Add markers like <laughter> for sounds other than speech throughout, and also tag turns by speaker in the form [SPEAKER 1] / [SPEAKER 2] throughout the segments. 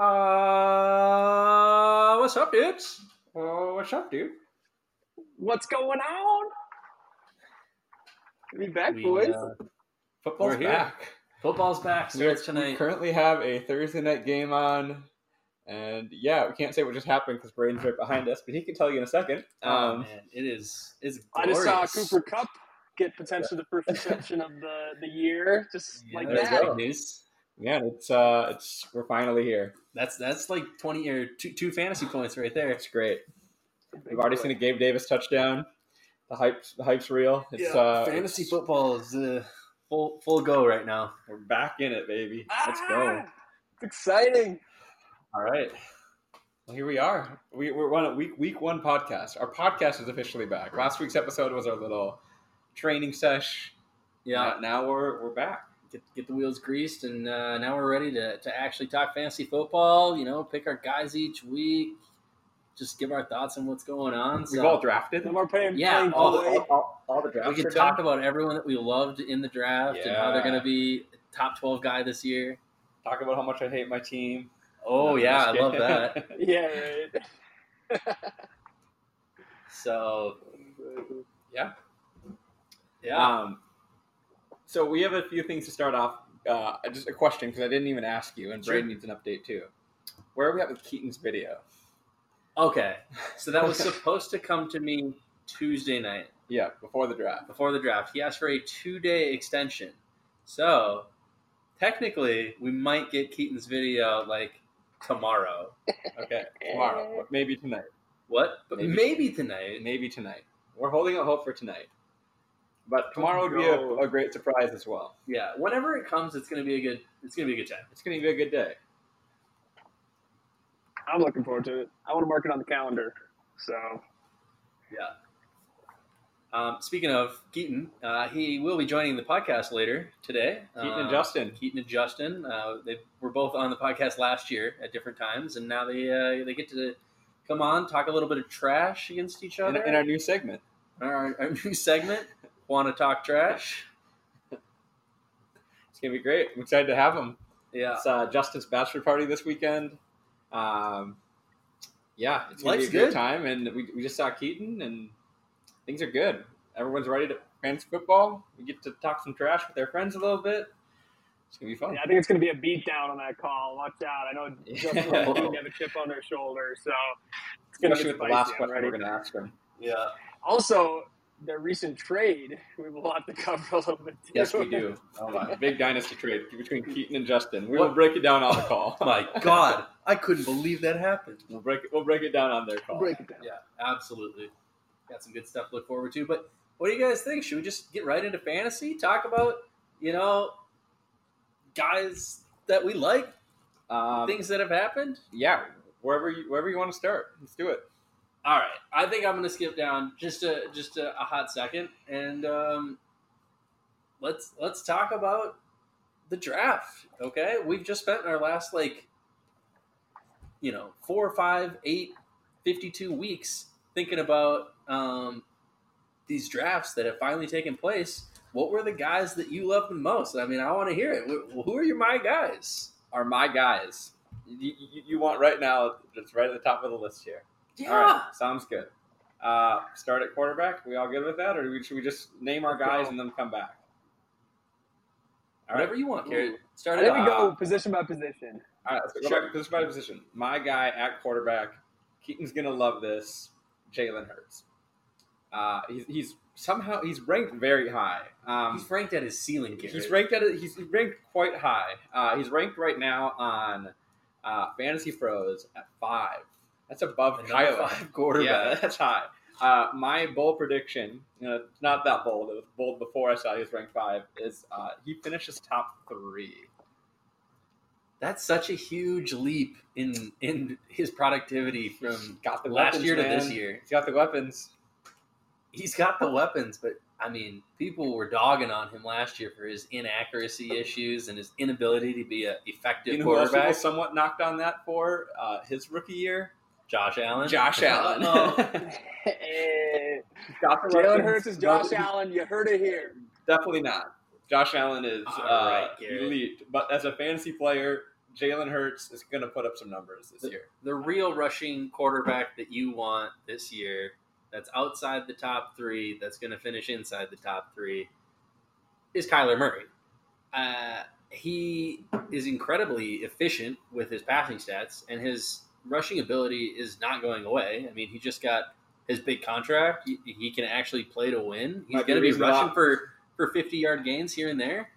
[SPEAKER 1] Uh, what's up, dudes? Uh, what's up, dude?
[SPEAKER 2] What's going on? We back,
[SPEAKER 1] We,
[SPEAKER 2] boys.
[SPEAKER 1] uh,
[SPEAKER 3] Football's
[SPEAKER 1] We're here.
[SPEAKER 3] back.
[SPEAKER 1] football's back.
[SPEAKER 3] We, are-
[SPEAKER 1] Starts
[SPEAKER 3] we currently have a Thursday night game on, and yeah, we can't say what just happened because Braden's right behind us, but he can tell you in a second.
[SPEAKER 1] oh
[SPEAKER 3] Um,
[SPEAKER 1] man, it is. It's
[SPEAKER 2] I just saw. Cooper Kupp get potentially the first <laughs> reception of the, the year, just
[SPEAKER 1] Yeah,
[SPEAKER 2] like
[SPEAKER 1] that's
[SPEAKER 2] that.
[SPEAKER 1] big news.
[SPEAKER 3] Yeah, it's uh, it's we're finally here.
[SPEAKER 1] That's that's like twenty or two, two fantasy points right there.
[SPEAKER 3] It's great. We've already seen a Gabe Davis touchdown. The hype, the hype's real. It's uh,
[SPEAKER 1] fantasy
[SPEAKER 3] it's-
[SPEAKER 1] football is uh, full full go right now.
[SPEAKER 3] We're back in it, baby. Let's
[SPEAKER 2] Ah,
[SPEAKER 3] go.
[SPEAKER 2] It's exciting.
[SPEAKER 3] All right. Well, here we are. We, we're on a week week one podcast. Our podcast is officially back. Last week's episode was our little training sesh.
[SPEAKER 1] Yeah,
[SPEAKER 3] Now, now we're we're back.
[SPEAKER 1] Get, get the wheels greased, and uh, now we're ready to, to actually talk fantasy football. You know, pick our guys each week, just give our thoughts on what's going on.
[SPEAKER 3] We've
[SPEAKER 1] So
[SPEAKER 3] all drafted.
[SPEAKER 2] No more playing,
[SPEAKER 1] Yeah,
[SPEAKER 2] playing
[SPEAKER 1] all
[SPEAKER 3] all, all, all the drafts.
[SPEAKER 1] we can
[SPEAKER 3] are
[SPEAKER 1] talk
[SPEAKER 3] done.
[SPEAKER 1] about everyone that we loved in the draft and how they're going to be top twelve guy this year.
[SPEAKER 3] talk about how much I hate my team.
[SPEAKER 1] Oh
[SPEAKER 3] No,
[SPEAKER 1] yeah, I love that. <laughs>
[SPEAKER 2] Yeah, right.
[SPEAKER 1] So <laughs>
[SPEAKER 3] yeah.
[SPEAKER 1] yeah,
[SPEAKER 3] Um, so we have a few things to start off. Uh, just a question because I didn't even ask you, and
[SPEAKER 1] Sure.
[SPEAKER 3] Braden needs an update too. Where are we at with Keaton's video?
[SPEAKER 1] okay. So that was <laughs> supposed to come to me Tuesday night.
[SPEAKER 3] Yeah, before the draft.
[SPEAKER 1] before the draft. He asked for a two day extension. So technically, we might get Keaton's video like tomorrow.
[SPEAKER 3] Okay, tomorrow, <laughs> maybe tonight.
[SPEAKER 1] What? But
[SPEAKER 3] Maybe.
[SPEAKER 1] maybe, tonight.
[SPEAKER 3] Maybe tonight. We're holding out hope for tonight. But tomorrow would be a, a great surprise as well.
[SPEAKER 1] Yeah. Whenever it comes, it's gonna be a good. It's gonna be a good time.
[SPEAKER 3] It's going to be a good day.
[SPEAKER 2] I'm looking forward to it. I want to mark it on the calendar. So
[SPEAKER 1] Yeah. Um, speaking of Keaton, uh, he will be joining the podcast later today.
[SPEAKER 3] Keaton
[SPEAKER 1] Uh,
[SPEAKER 3] and Justin.
[SPEAKER 1] Keaton and Justin. Uh, they were both on the podcast last year at different times, and now they uh, they get to come on talk a little bit of trash against each
[SPEAKER 3] In,
[SPEAKER 1] other.
[SPEAKER 3] in our new segment.
[SPEAKER 1] our, our <laughs> new segment, Want to Talk Trash.
[SPEAKER 3] It's going to be great. I'm excited to have him.
[SPEAKER 1] Yeah.
[SPEAKER 3] It's uh, Justin's bachelor party this weekend. Um, yeah, it's going to be a good
[SPEAKER 1] good.
[SPEAKER 3] time. And we, we just saw Keaton, and things are good. Everyone's ready to fantasy football. We get to talk some trash with their friends a little bit. It's going to be fun.
[SPEAKER 2] yeah, I think it's going to be a beat down on that call. Watch out. I know <laughs> Justin
[SPEAKER 3] Yeah.
[SPEAKER 2] and have a chip on their shoulder, so it's going to
[SPEAKER 3] Especially
[SPEAKER 2] get
[SPEAKER 3] with the last
[SPEAKER 2] spicy.
[SPEAKER 3] Question
[SPEAKER 2] ready.
[SPEAKER 3] we're going to ask him.
[SPEAKER 1] Yeah.
[SPEAKER 2] Also, their recent trade, we have a lot to <laughs> cover a little bit. Too.
[SPEAKER 3] Yes, we do. <laughs> Oh. Big dynasty trade between Keaton and Justin. We will break it down on the call. <laughs>
[SPEAKER 1] My God, I couldn't believe that happened.
[SPEAKER 3] We'll break it. We'll break it down on their call.
[SPEAKER 2] Break it down.
[SPEAKER 1] Yeah, absolutely. Got some good stuff to look forward to. But what do you guys think? Should we just get right into fantasy? Talk about, you know, guys that we like,
[SPEAKER 3] Um,
[SPEAKER 1] things that have happened?
[SPEAKER 3] yeah, wherever you wherever you want to start, let's do it.
[SPEAKER 1] All right, I think I'm going to skip down just a just a, a hot second, and um, let's let's talk about the draft. Okay, we've just spent our last like, you know, four, five, eight, 52 weeks thinking about um, these drafts that have finally taken place. What were the guys that you loved the most? I mean, I want to hear it. Who are your my guys?
[SPEAKER 3] Are my guys? You, you, you want right now? Just right at the top of the list here.
[SPEAKER 1] Yeah,
[SPEAKER 3] All right, sounds good. Uh, start at quarterback. We all good with that, or we- should we just name our guys and then come back? All right.
[SPEAKER 1] whatever you want, Carrie.
[SPEAKER 2] Ooh.
[SPEAKER 1] Start
[SPEAKER 2] I
[SPEAKER 1] it
[SPEAKER 2] think we
[SPEAKER 1] off.
[SPEAKER 2] go position by position.
[SPEAKER 3] All right, let's go
[SPEAKER 1] Sure.
[SPEAKER 3] position by position. My guy at quarterback, Keaton's gonna love this. Jalen Hurts. Uh, he's, he's somehow he's ranked very high. Um,
[SPEAKER 1] He's ranked at his ceiling. Garrett.
[SPEAKER 3] He's ranked at a, he's ranked quite high. Uh, he's ranked right now on uh, Fantasy Pros at five. That's above
[SPEAKER 1] five quarterback.
[SPEAKER 3] Yeah, that's high. Uh, my bold prediction, you know, not that bold. It was bold before I saw he was ranked five. Is uh, he finishes top three?
[SPEAKER 1] That's such a huge leap in in his productivity from
[SPEAKER 3] Got the
[SPEAKER 1] last
[SPEAKER 3] weapons,
[SPEAKER 1] year to
[SPEAKER 3] man.
[SPEAKER 1] this year.
[SPEAKER 3] He's got the weapons.
[SPEAKER 1] He's got the weapons, but I mean, people were dogging on him last year for his inaccuracy issues and his inability to be an effective
[SPEAKER 3] You know
[SPEAKER 1] quarterback.
[SPEAKER 3] somewhat knocked on that for uh, his rookie year?
[SPEAKER 1] Josh Allen.
[SPEAKER 3] Josh <laughs> Allen.
[SPEAKER 1] Uh-oh.
[SPEAKER 2] Hey,
[SPEAKER 3] Got
[SPEAKER 2] Jalen. Hurts is Josh Allen. You heard it here.
[SPEAKER 3] Definitely not. Josh Allen is
[SPEAKER 1] All
[SPEAKER 3] uh,
[SPEAKER 1] right,
[SPEAKER 3] elite, but as a fantasy player, Jalen Hurts is going to put up some numbers this year.
[SPEAKER 1] The real rushing quarterback that you want this year, that's outside the top three, that's going to finish inside the top three, is Kyler Murray. Uh, he is incredibly efficient with his passing stats, and his rushing ability is not going away. I mean, he just got his big contract. He, he can actually play to win. He's going to be rushing for for fifty yard gains here and there.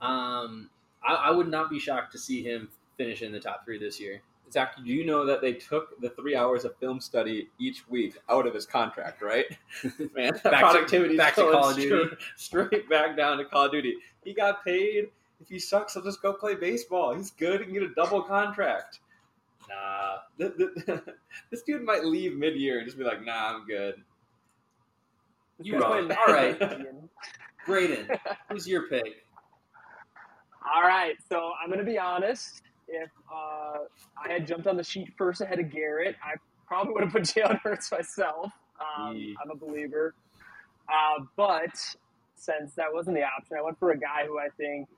[SPEAKER 1] Um, I, I would not be shocked to see him finish in the top three this year.
[SPEAKER 3] Zach, do you know that they took the three hours of film study each week out of his contract, right? <laughs> Man,
[SPEAKER 1] Back to-
[SPEAKER 3] productivity
[SPEAKER 1] back to Call of Duty.
[SPEAKER 3] Straight, straight back down to Call of Duty. He got paid. If he sucks, he'll just go play baseball. He's good. and get a double contract.
[SPEAKER 1] Nah,
[SPEAKER 3] Th- th- <laughs> this dude might leave mid-year and just be like, "Nah, I'm good."
[SPEAKER 1] you
[SPEAKER 2] That's
[SPEAKER 1] wrong. All right,
[SPEAKER 2] Ian.
[SPEAKER 1] Braden, <laughs> who's your pick?
[SPEAKER 2] All right, so I'm going to be honest. If uh, I had jumped on the sheet first ahead of Garrett, I probably would have put <laughs> Jalen Hurts myself. Um,
[SPEAKER 3] Yee.
[SPEAKER 2] I'm a believer. Uh, but since that wasn't the option, I went for a guy who I think,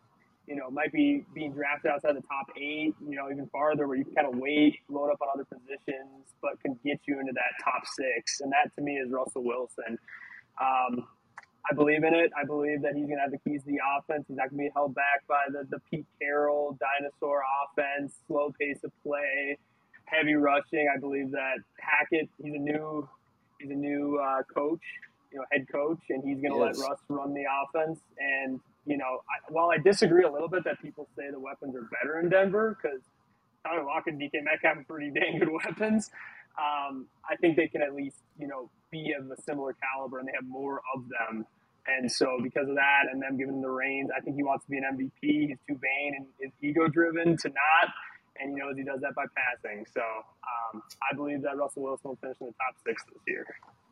[SPEAKER 2] you know, might be being drafted outside the top eight, you know, even farther, where you can kind of wait, load up on other positions, but can get you into that top six. And that to me is Russell Wilson. Um, I believe in it. I believe that he's going to have the keys to the offense. He's not going to be held back by the, the Pete Carroll dinosaur offense, slow pace of play, heavy rushing. I believe that Hackett, he's a new he's a new uh, coach, you know, head coach, and he's going to let Russ run the offense. And you know, I, while I disagree a little bit that people say the weapons are better in Denver because Tyler Lockett and DK Metcalf have pretty <laughs> dang good weapons. Um, I think they can at least, you know, be of a similar caliber and they have more of them. And so, because of that, and them giving him the reins, I think he wants to be an MVP. He's too vain and is ego driven to not, and he knows he does that by passing. So, um, I believe that Russell Wilson will finish in the top six this year.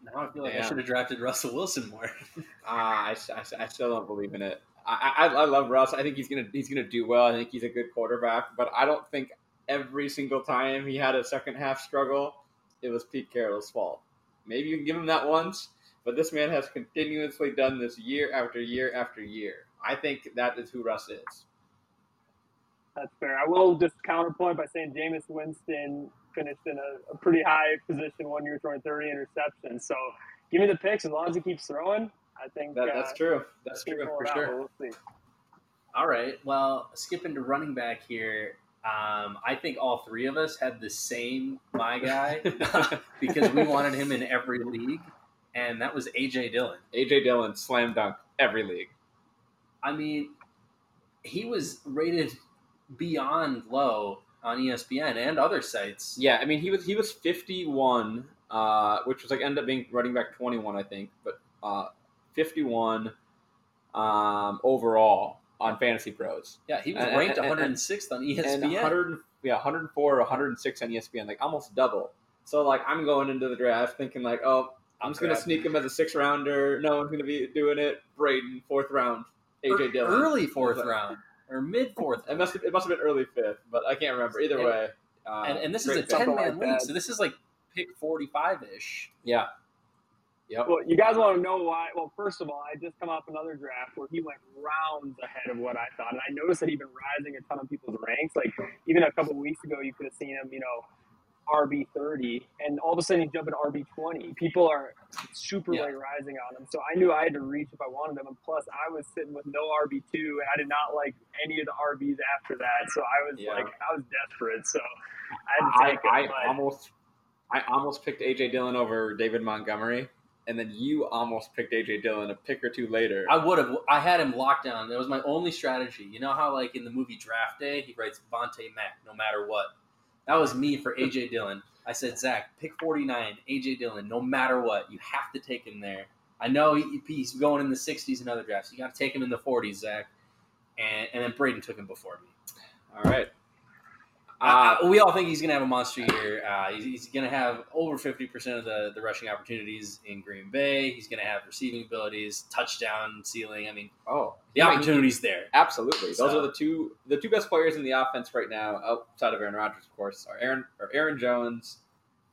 [SPEAKER 1] Now I feel like I should have drafted Russell Wilson more. <laughs>
[SPEAKER 3] Ah, I, I, I still don't believe in it. I, I, I love Russ. I think he's gonna he's gonna do well. I think he's a good quarterback, but I don't think every single time he had a second half struggle, it was Pete Carroll's fault. Maybe you can give him that once, but this man has continuously done this year after year after year. I think that is who Russ is.
[SPEAKER 2] That's fair. I will just counterpoint by saying Jameis Winston finished in a, a pretty high position one year, throwing 30 interceptions. So, give me the picks as long as he keeps throwing. I think
[SPEAKER 3] That,
[SPEAKER 2] uh,
[SPEAKER 3] that's true. That's true for
[SPEAKER 2] it out,
[SPEAKER 3] sure.
[SPEAKER 2] We'll see.
[SPEAKER 1] All right. Well, skipping to running back here. Um, I think all three of us had the same my guy <laughs> because we wanted him in every league, and that was AJ Dillon.
[SPEAKER 3] AJ Dillon slam dunk every league.
[SPEAKER 1] I mean, he was rated beyond low on ESPN and other sites.
[SPEAKER 3] Yeah, I mean he was he was fifty one, uh, which was like ended up being running back twenty one, I think, but uh, fifty one um, overall on Fantasy Pros,
[SPEAKER 1] Yeah, he was
[SPEAKER 3] And-
[SPEAKER 1] ranked
[SPEAKER 3] and-
[SPEAKER 1] 106th on
[SPEAKER 3] and
[SPEAKER 1] ESPN.
[SPEAKER 3] 100, yeah, 104 or 106 on ESPN, like almost double. So like I'm going into the draft thinking like, oh, I'm just gonna sneak him as a six rounder. No one's gonna be doing it. Braden, fourth round. AJ
[SPEAKER 1] Ear-
[SPEAKER 3] Dillon,
[SPEAKER 1] early fourth
[SPEAKER 3] Like-
[SPEAKER 1] round or mid fourth.
[SPEAKER 3] It must have, it must have been early fifth, but I can't remember. Either
[SPEAKER 1] And-
[SPEAKER 3] way, uh,
[SPEAKER 1] and, and this is a ten man league,
[SPEAKER 2] that.
[SPEAKER 1] so this is like pick forty five ish.
[SPEAKER 3] Yeah. Yep.
[SPEAKER 2] Well, you guys want to know why? Well, first of all, I just come off another draft where he went rounds ahead of what I thought, and I noticed that he'd been rising a ton of people's ranks. Like even a couple weeks ago, you could have seen him, you know, RB thirty, and all of a sudden he's jumping RB twenty. People are super
[SPEAKER 1] Yeah.
[SPEAKER 2] like rising on him, so I knew I had to reach if I wanted him. And plus, I was sitting with no RB two, and I did not like any of the RBs after that. So I was
[SPEAKER 3] Yeah.
[SPEAKER 2] like, I was desperate. So I had to
[SPEAKER 3] I,
[SPEAKER 2] take it.
[SPEAKER 3] I
[SPEAKER 2] but-
[SPEAKER 3] almost I almost picked AJ Dillon over David Montgomery, and then you almost picked AJ Dillon a pick or two later.
[SPEAKER 1] I would have. I had him locked down. That was my only strategy. You know how, like in the movie Draft Day, he writes Vontae Mack no matter what. That was me for AJ <laughs> Dillon. I said, Zach, pick 49, AJ Dillon, no matter what. You have to take him there. I know he- he's going in the 60s in other drafts. You got to take him in the 40s, Zach. And, and then Braden took him before me.
[SPEAKER 3] All right.
[SPEAKER 1] Uh, we all think he's going to have a monster year. Uh, he's he's going to have over 50% of the, the rushing opportunities in Green Bay. He's going to have receiving abilities, touchdown ceiling. I mean,
[SPEAKER 3] oh,
[SPEAKER 1] the
[SPEAKER 3] I mean,
[SPEAKER 1] opportunity's there.
[SPEAKER 3] Absolutely. Those are the two the two best players in the offense right now, outside of Aaron Rodgers, of course, are Aaron are Aaron Jones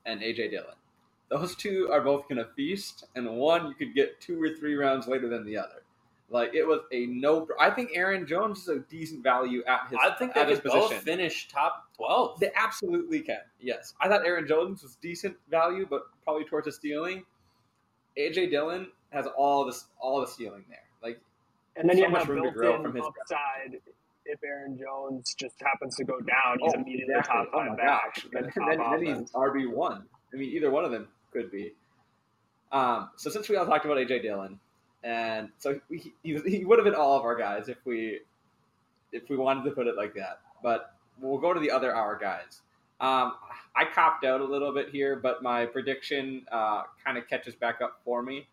[SPEAKER 3] and AJ Dillon. Those two are both going to feast, and one you could get two or three rounds later than the other. Like it was a no. I think Aaron Jones is a decent value at his.
[SPEAKER 1] I think they
[SPEAKER 3] at his
[SPEAKER 1] could both
[SPEAKER 3] position.
[SPEAKER 1] finish top twelve.
[SPEAKER 3] They absolutely can. Yes, I thought Aaron Jones was decent value, but probably towards the stealing. AJ Dillon has all this, all the stealing there. Like
[SPEAKER 2] And then
[SPEAKER 3] So
[SPEAKER 2] you have
[SPEAKER 3] much room to grow from his
[SPEAKER 2] upside. If Aaron Jones just happens to go down, he's
[SPEAKER 3] Oh,
[SPEAKER 2] immediately
[SPEAKER 3] exactly.
[SPEAKER 2] top
[SPEAKER 3] Oh
[SPEAKER 2] five
[SPEAKER 3] my
[SPEAKER 2] back.
[SPEAKER 3] gosh.
[SPEAKER 2] in
[SPEAKER 3] And
[SPEAKER 2] the
[SPEAKER 3] then, then he's. RB one. I mean, either one of them could be. Um, so since we all talked about AJ Dillon, and so he, he, he would have been all of our guys if we if we wanted to put it like that. But we'll go to the other our guys. Um, I copped out a little bit here, but my prediction uh, kind of catches back up for me.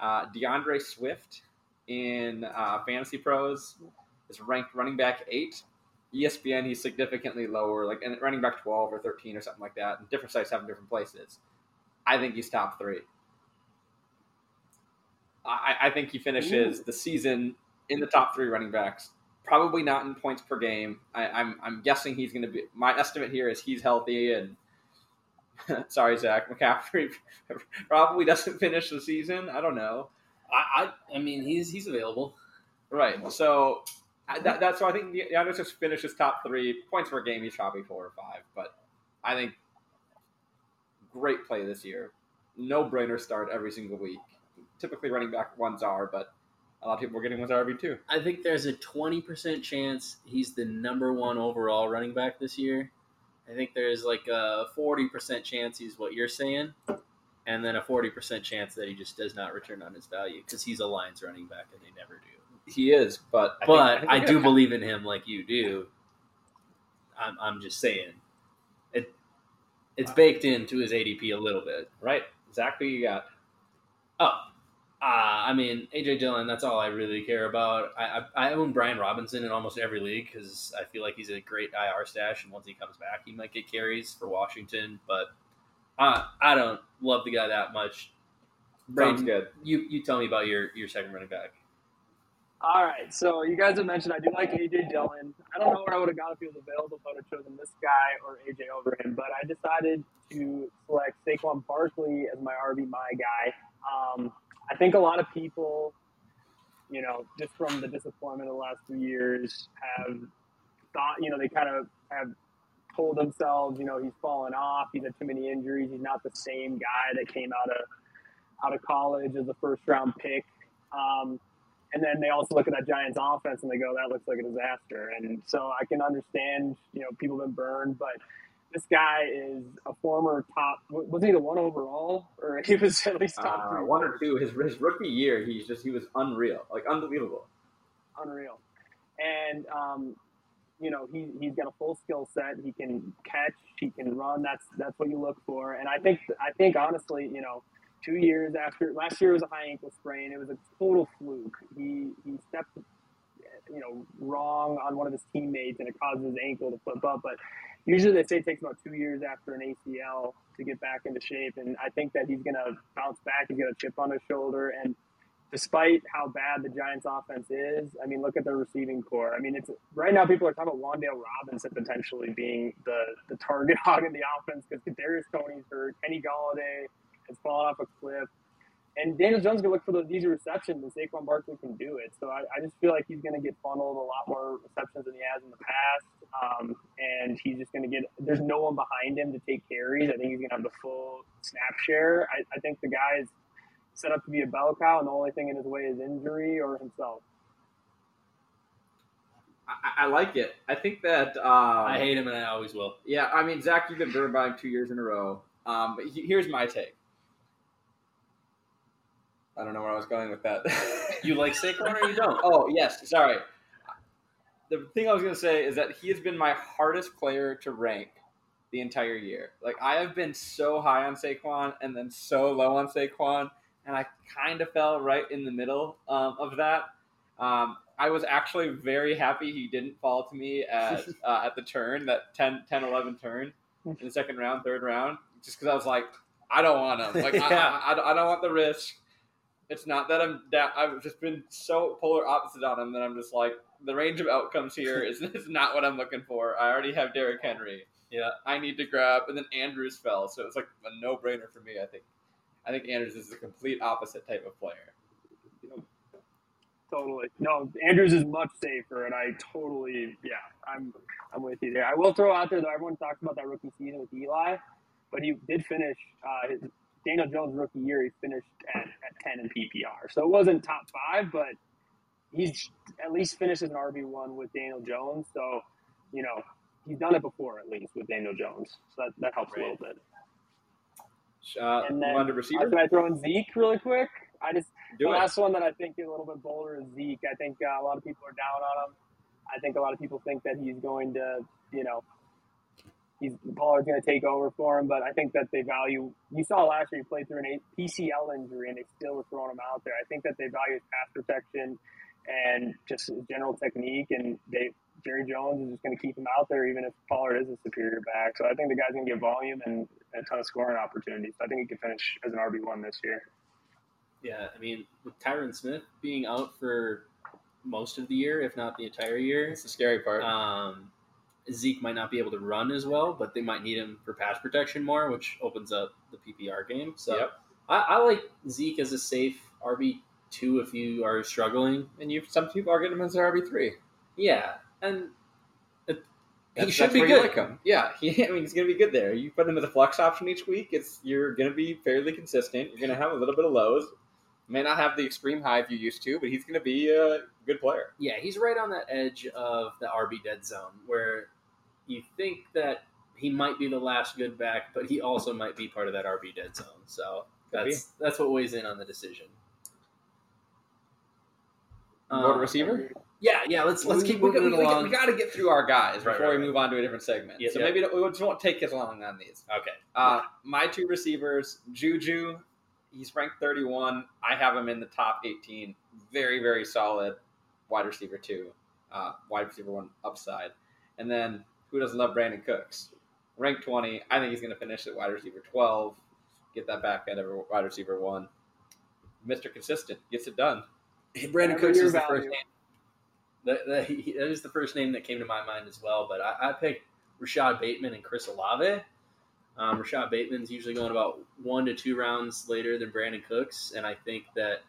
[SPEAKER 3] Uh, D'Andre Swift in uh, Fantasy Pros is ranked running back eight. ESPN, he's significantly lower, like and running back twelve or thirteen or something like that. And different sites have different places. I think he's top three. I, I think he finishes the season in the top three running backs. Probably not in points per game. I, I'm I'm guessing he's going to be. My estimate here is he's healthy and. <laughs> sorry, Zach McCaffrey <laughs> probably doesn't finish the season. I don't know.
[SPEAKER 1] I, I, I mean, he's he's available.
[SPEAKER 3] Right. So that, that's why I think the D'Andre just finishes top three points per game. He's probably four or five, but I think great play this year. No brainer start every single week. Typically, running back ones are, but a lot of people are getting ones RB two.
[SPEAKER 1] I think there's a twenty percent chance he's the number one overall running back this year. I think there's like a forty percent chance he's what you're saying, and then a forty percent chance that he just does not return on his value because he's a Lions running back and they never do.
[SPEAKER 3] He is, but I
[SPEAKER 1] but
[SPEAKER 3] think
[SPEAKER 1] I,
[SPEAKER 3] they're
[SPEAKER 1] do
[SPEAKER 3] gonna-
[SPEAKER 1] believe in him like you do. I'm, I'm just saying, it it's baked into his ADP a little bit.
[SPEAKER 3] right. Zach, who you got?
[SPEAKER 1] Oh, uh, I mean AJ Dillon. That's all I really care about. I I, I own Brian Robinson in almost every league because I feel like he's a great IR stash, and once he comes back, he might get carries for Washington. But uh, I don't love the guy that much.
[SPEAKER 3] Sounds
[SPEAKER 1] Braden,
[SPEAKER 3] good.
[SPEAKER 1] you you tell me about your your second running back.
[SPEAKER 2] All right, so you guys have mentioned I do like AJ Dillon. I don't know where I would have gone if he was available, if I would have chosen this guy or AJ over him. But I decided to select Saquon Barkley as my RB my guy. Um, I think a lot of people, you know, just from the disappointment of the last few years, have thought, you know, they kind of have told themselves, you know, he's fallen off. He's had too many injuries. He's not the same guy that came out of out of college as a first round pick. Um, and then they also look at that Giants offense and they go, that looks like a disaster. And so I can understand, you know, people have been burned, but this guy is a former top, wasn't he the one overall? Or <laughs> he was at least top
[SPEAKER 3] Uh,
[SPEAKER 2] three.
[SPEAKER 3] one or two. His his rookie year, he's just he was unreal, like unbelievable.
[SPEAKER 2] unreal. And um, you know, he he's got a full skill set. He can catch, he can run. That's that's what you look for. And I think I think honestly, you know, two years after last year was a high ankle sprain. It was a total fluke. He he stepped you know wrong on one of his teammates and it caused his ankle to flip up. But usually they say it takes about two years after an ACL to get back into shape. And I think that he's gonna bounce back. He's got a chip on his shoulder and despite how bad the Giants offense is, I mean, look at their receiving corps. I mean, it's right now people are talking about Wan'Dale Robinson potentially being the, the target <laughs> hog in the offense because Kadarius Toney's hurt, Kenny Golladay has fallen off a cliff. And Daniel Jones can look for those easy receptions, and Saquon Barkley can do it. So I, I just feel like he's going to get funneled a lot more receptions than he has in the past. Um, and he's just going to get, there's no one behind him to take carries. I think he's going to have the full snap share. I, I think the guy's set up to be a bell cow, and the only thing in his way is injury or himself.
[SPEAKER 3] I, I like it. I think that um,
[SPEAKER 1] I hate him and I always will.
[SPEAKER 3] Yeah, I mean, Zach, you've been burned by him two years in a row. Um, but he- here's my take. I don't know where I was going with that.
[SPEAKER 1] You like Saquon or you don't? <laughs>
[SPEAKER 3] oh, yes, sorry. The thing I was going to say is that he has been my hardest player to rank the entire year. Like, I have been so high on Saquon and then so low on Saquon, and I kind of fell right in the middle um, of that. Um, I was actually very happy he didn't fall to me at <laughs> uh, at the turn, that 10, 10 11 turn in the second round, third round, just because I was like, I don't want him. Like, I, <laughs>
[SPEAKER 1] Yeah.
[SPEAKER 3] I, I, I don't want the risk. It's not that I'm down. I've just been so polar opposite on him that I'm just like, the range of outcomes here is, <laughs> is not what I'm looking for. I already have Derrick Henry.
[SPEAKER 1] Yeah.
[SPEAKER 3] I need to grab, and then Andrews fell, so it was like a no brainer for me. I think, I think Andrews is the complete opposite type of player.
[SPEAKER 2] totally. No, Andrews is much safer, and I totally, yeah, I'm, I'm with you there. I will throw out there though. Everyone talks about that rookie season with Eli, but he did finish uh, his Daniel Jones rookie year. He finished at, at ten in PPR, so it wasn't top five, but he's at least finished as an RB one with Daniel Jones. So, you know, he's done it before at least with Daniel Jones, so that, that helps
[SPEAKER 1] Right.
[SPEAKER 2] a little bit.
[SPEAKER 3] Uh,
[SPEAKER 2] And then, uh,
[SPEAKER 3] receiver.
[SPEAKER 2] can I throw in Zeke really quick? I just
[SPEAKER 3] Do
[SPEAKER 2] the
[SPEAKER 3] it.
[SPEAKER 2] last one that I think is a little bit bolder is Zeke. I think uh, a lot of people are down on him. I think a lot of people think that he's going to, you know, he's Pollard's going to take over for him. But I think that they value. You saw last year he played through an A- PCL injury, and they still were throwing him out there. I think that they value his pass protection and just his general technique, and they. Jerry Jones is just going to keep him out there, even if Pollard is a superior back. So I think the guy's going to get volume and a ton of scoring opportunities. I think he can finish as an RB one this year.
[SPEAKER 1] Yeah, I mean, with Tyron Smith being out for most of the year, if not the entire year,
[SPEAKER 3] it's the scary part.
[SPEAKER 1] um, Zeke might not be able to run as well, but they might need him for pass protection more, which opens up the PPR game. So
[SPEAKER 3] Yep.
[SPEAKER 1] I, I like Zeke as a safe RB two if you are struggling.
[SPEAKER 3] and you, some people are getting him as their RB three.
[SPEAKER 1] Yeah, and it, he should be good.
[SPEAKER 3] Like him. Yeah, <laughs> he, I mean, he's going to be good there. You put him as a flex option each week. It's you're going to be fairly consistent. You're going to have a little bit of lows. May not have the extreme highs you used to, but he's going to be a good player.
[SPEAKER 1] Yeah, he's right on that edge of the RB dead zone where you think that he might be the last good back, but he also might be part of that RB dead zone. So
[SPEAKER 3] Could
[SPEAKER 1] that's that's what weighs in on the decision.
[SPEAKER 3] Go to
[SPEAKER 1] Um,
[SPEAKER 3] receiver.
[SPEAKER 1] Yeah, yeah. Let's let's keep
[SPEAKER 3] we,
[SPEAKER 1] moving
[SPEAKER 3] we, we,
[SPEAKER 1] along.
[SPEAKER 3] we got to get through our guys
[SPEAKER 1] Right,
[SPEAKER 3] before
[SPEAKER 1] right,
[SPEAKER 3] we move on to a different segment.
[SPEAKER 1] Yeah,
[SPEAKER 3] so
[SPEAKER 1] yeah.
[SPEAKER 3] maybe we just won't take as long on these.
[SPEAKER 1] okay.
[SPEAKER 3] Uh, my two receivers, Juju, he's ranked 31. I have him in the top 18. Very, very solid wide receiver two, uh, wide receiver one upside. And then who doesn't love Brandin Cooks? Ranked 20. I think he's going to finish at wide receiver 12. Get that back at a wide receiver one. Mr. Consistent gets it done.
[SPEAKER 2] Brandin
[SPEAKER 1] Cooks is the first name. That, that, that is the first name that came to my mind as well. But I, I picked Rashod Bateman and Chris Olave. Um, Rashod Bateman's usually going about one to two rounds later than Brandin Cooks, and I think that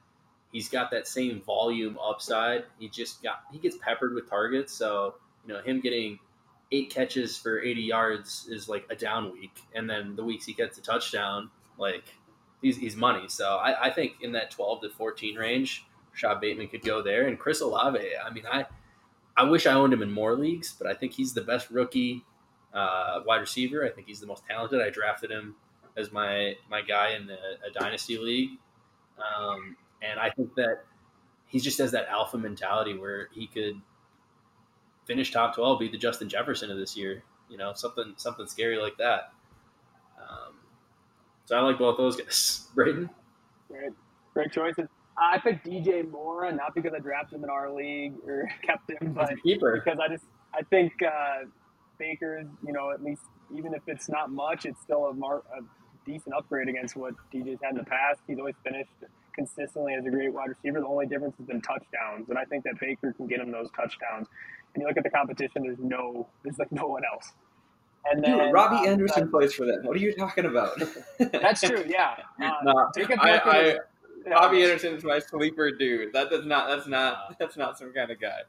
[SPEAKER 1] he's got that same volume upside. He just got he gets peppered with targets, so you know him getting eight catches for 80 yards is like a down week, and then the weeks he gets a touchdown, like he's, he's money. So I, I think in that 12 to 14 range, Rashod Bateman could go there, and Chris Olave. I mean, I I wish I owned him in more leagues, but I think he's the best rookie uh, wide receiver. I think he's the most talented. I drafted him as my my guy in the, a dynasty league, um, and I think that he just has that alpha mentality where he could finish top twelve, be the Justin Jefferson of this year. You know, something something scary like that. Um, so I like both those guys. <laughs> Braden,
[SPEAKER 2] Great, great choices. I picked DJ Moore, not because I drafted him in our league or <laughs> kept him, but
[SPEAKER 3] Keeper.
[SPEAKER 2] because I just I think uh, Baker's, you know, at least even if it's not much, it's still a, mar- a decent upgrade against what DJ's had in the past. He's always finished consistently as a great wide receiver. The only difference has been touchdowns, and I think that Baker can get him those touchdowns. And you look at the competition, there's no, there's like no one else. And then
[SPEAKER 3] Dude, Robbie
[SPEAKER 2] um,
[SPEAKER 3] Anderson plays for them. What are you talking about?
[SPEAKER 2] That's true. Yeah. <laughs> Uh,
[SPEAKER 3] no, I,
[SPEAKER 2] Wilkins-
[SPEAKER 3] I,
[SPEAKER 2] yeah.
[SPEAKER 3] Robbie Anderson is my sleeper dude. That does not. That's not. <laughs> That's not some kind of guy.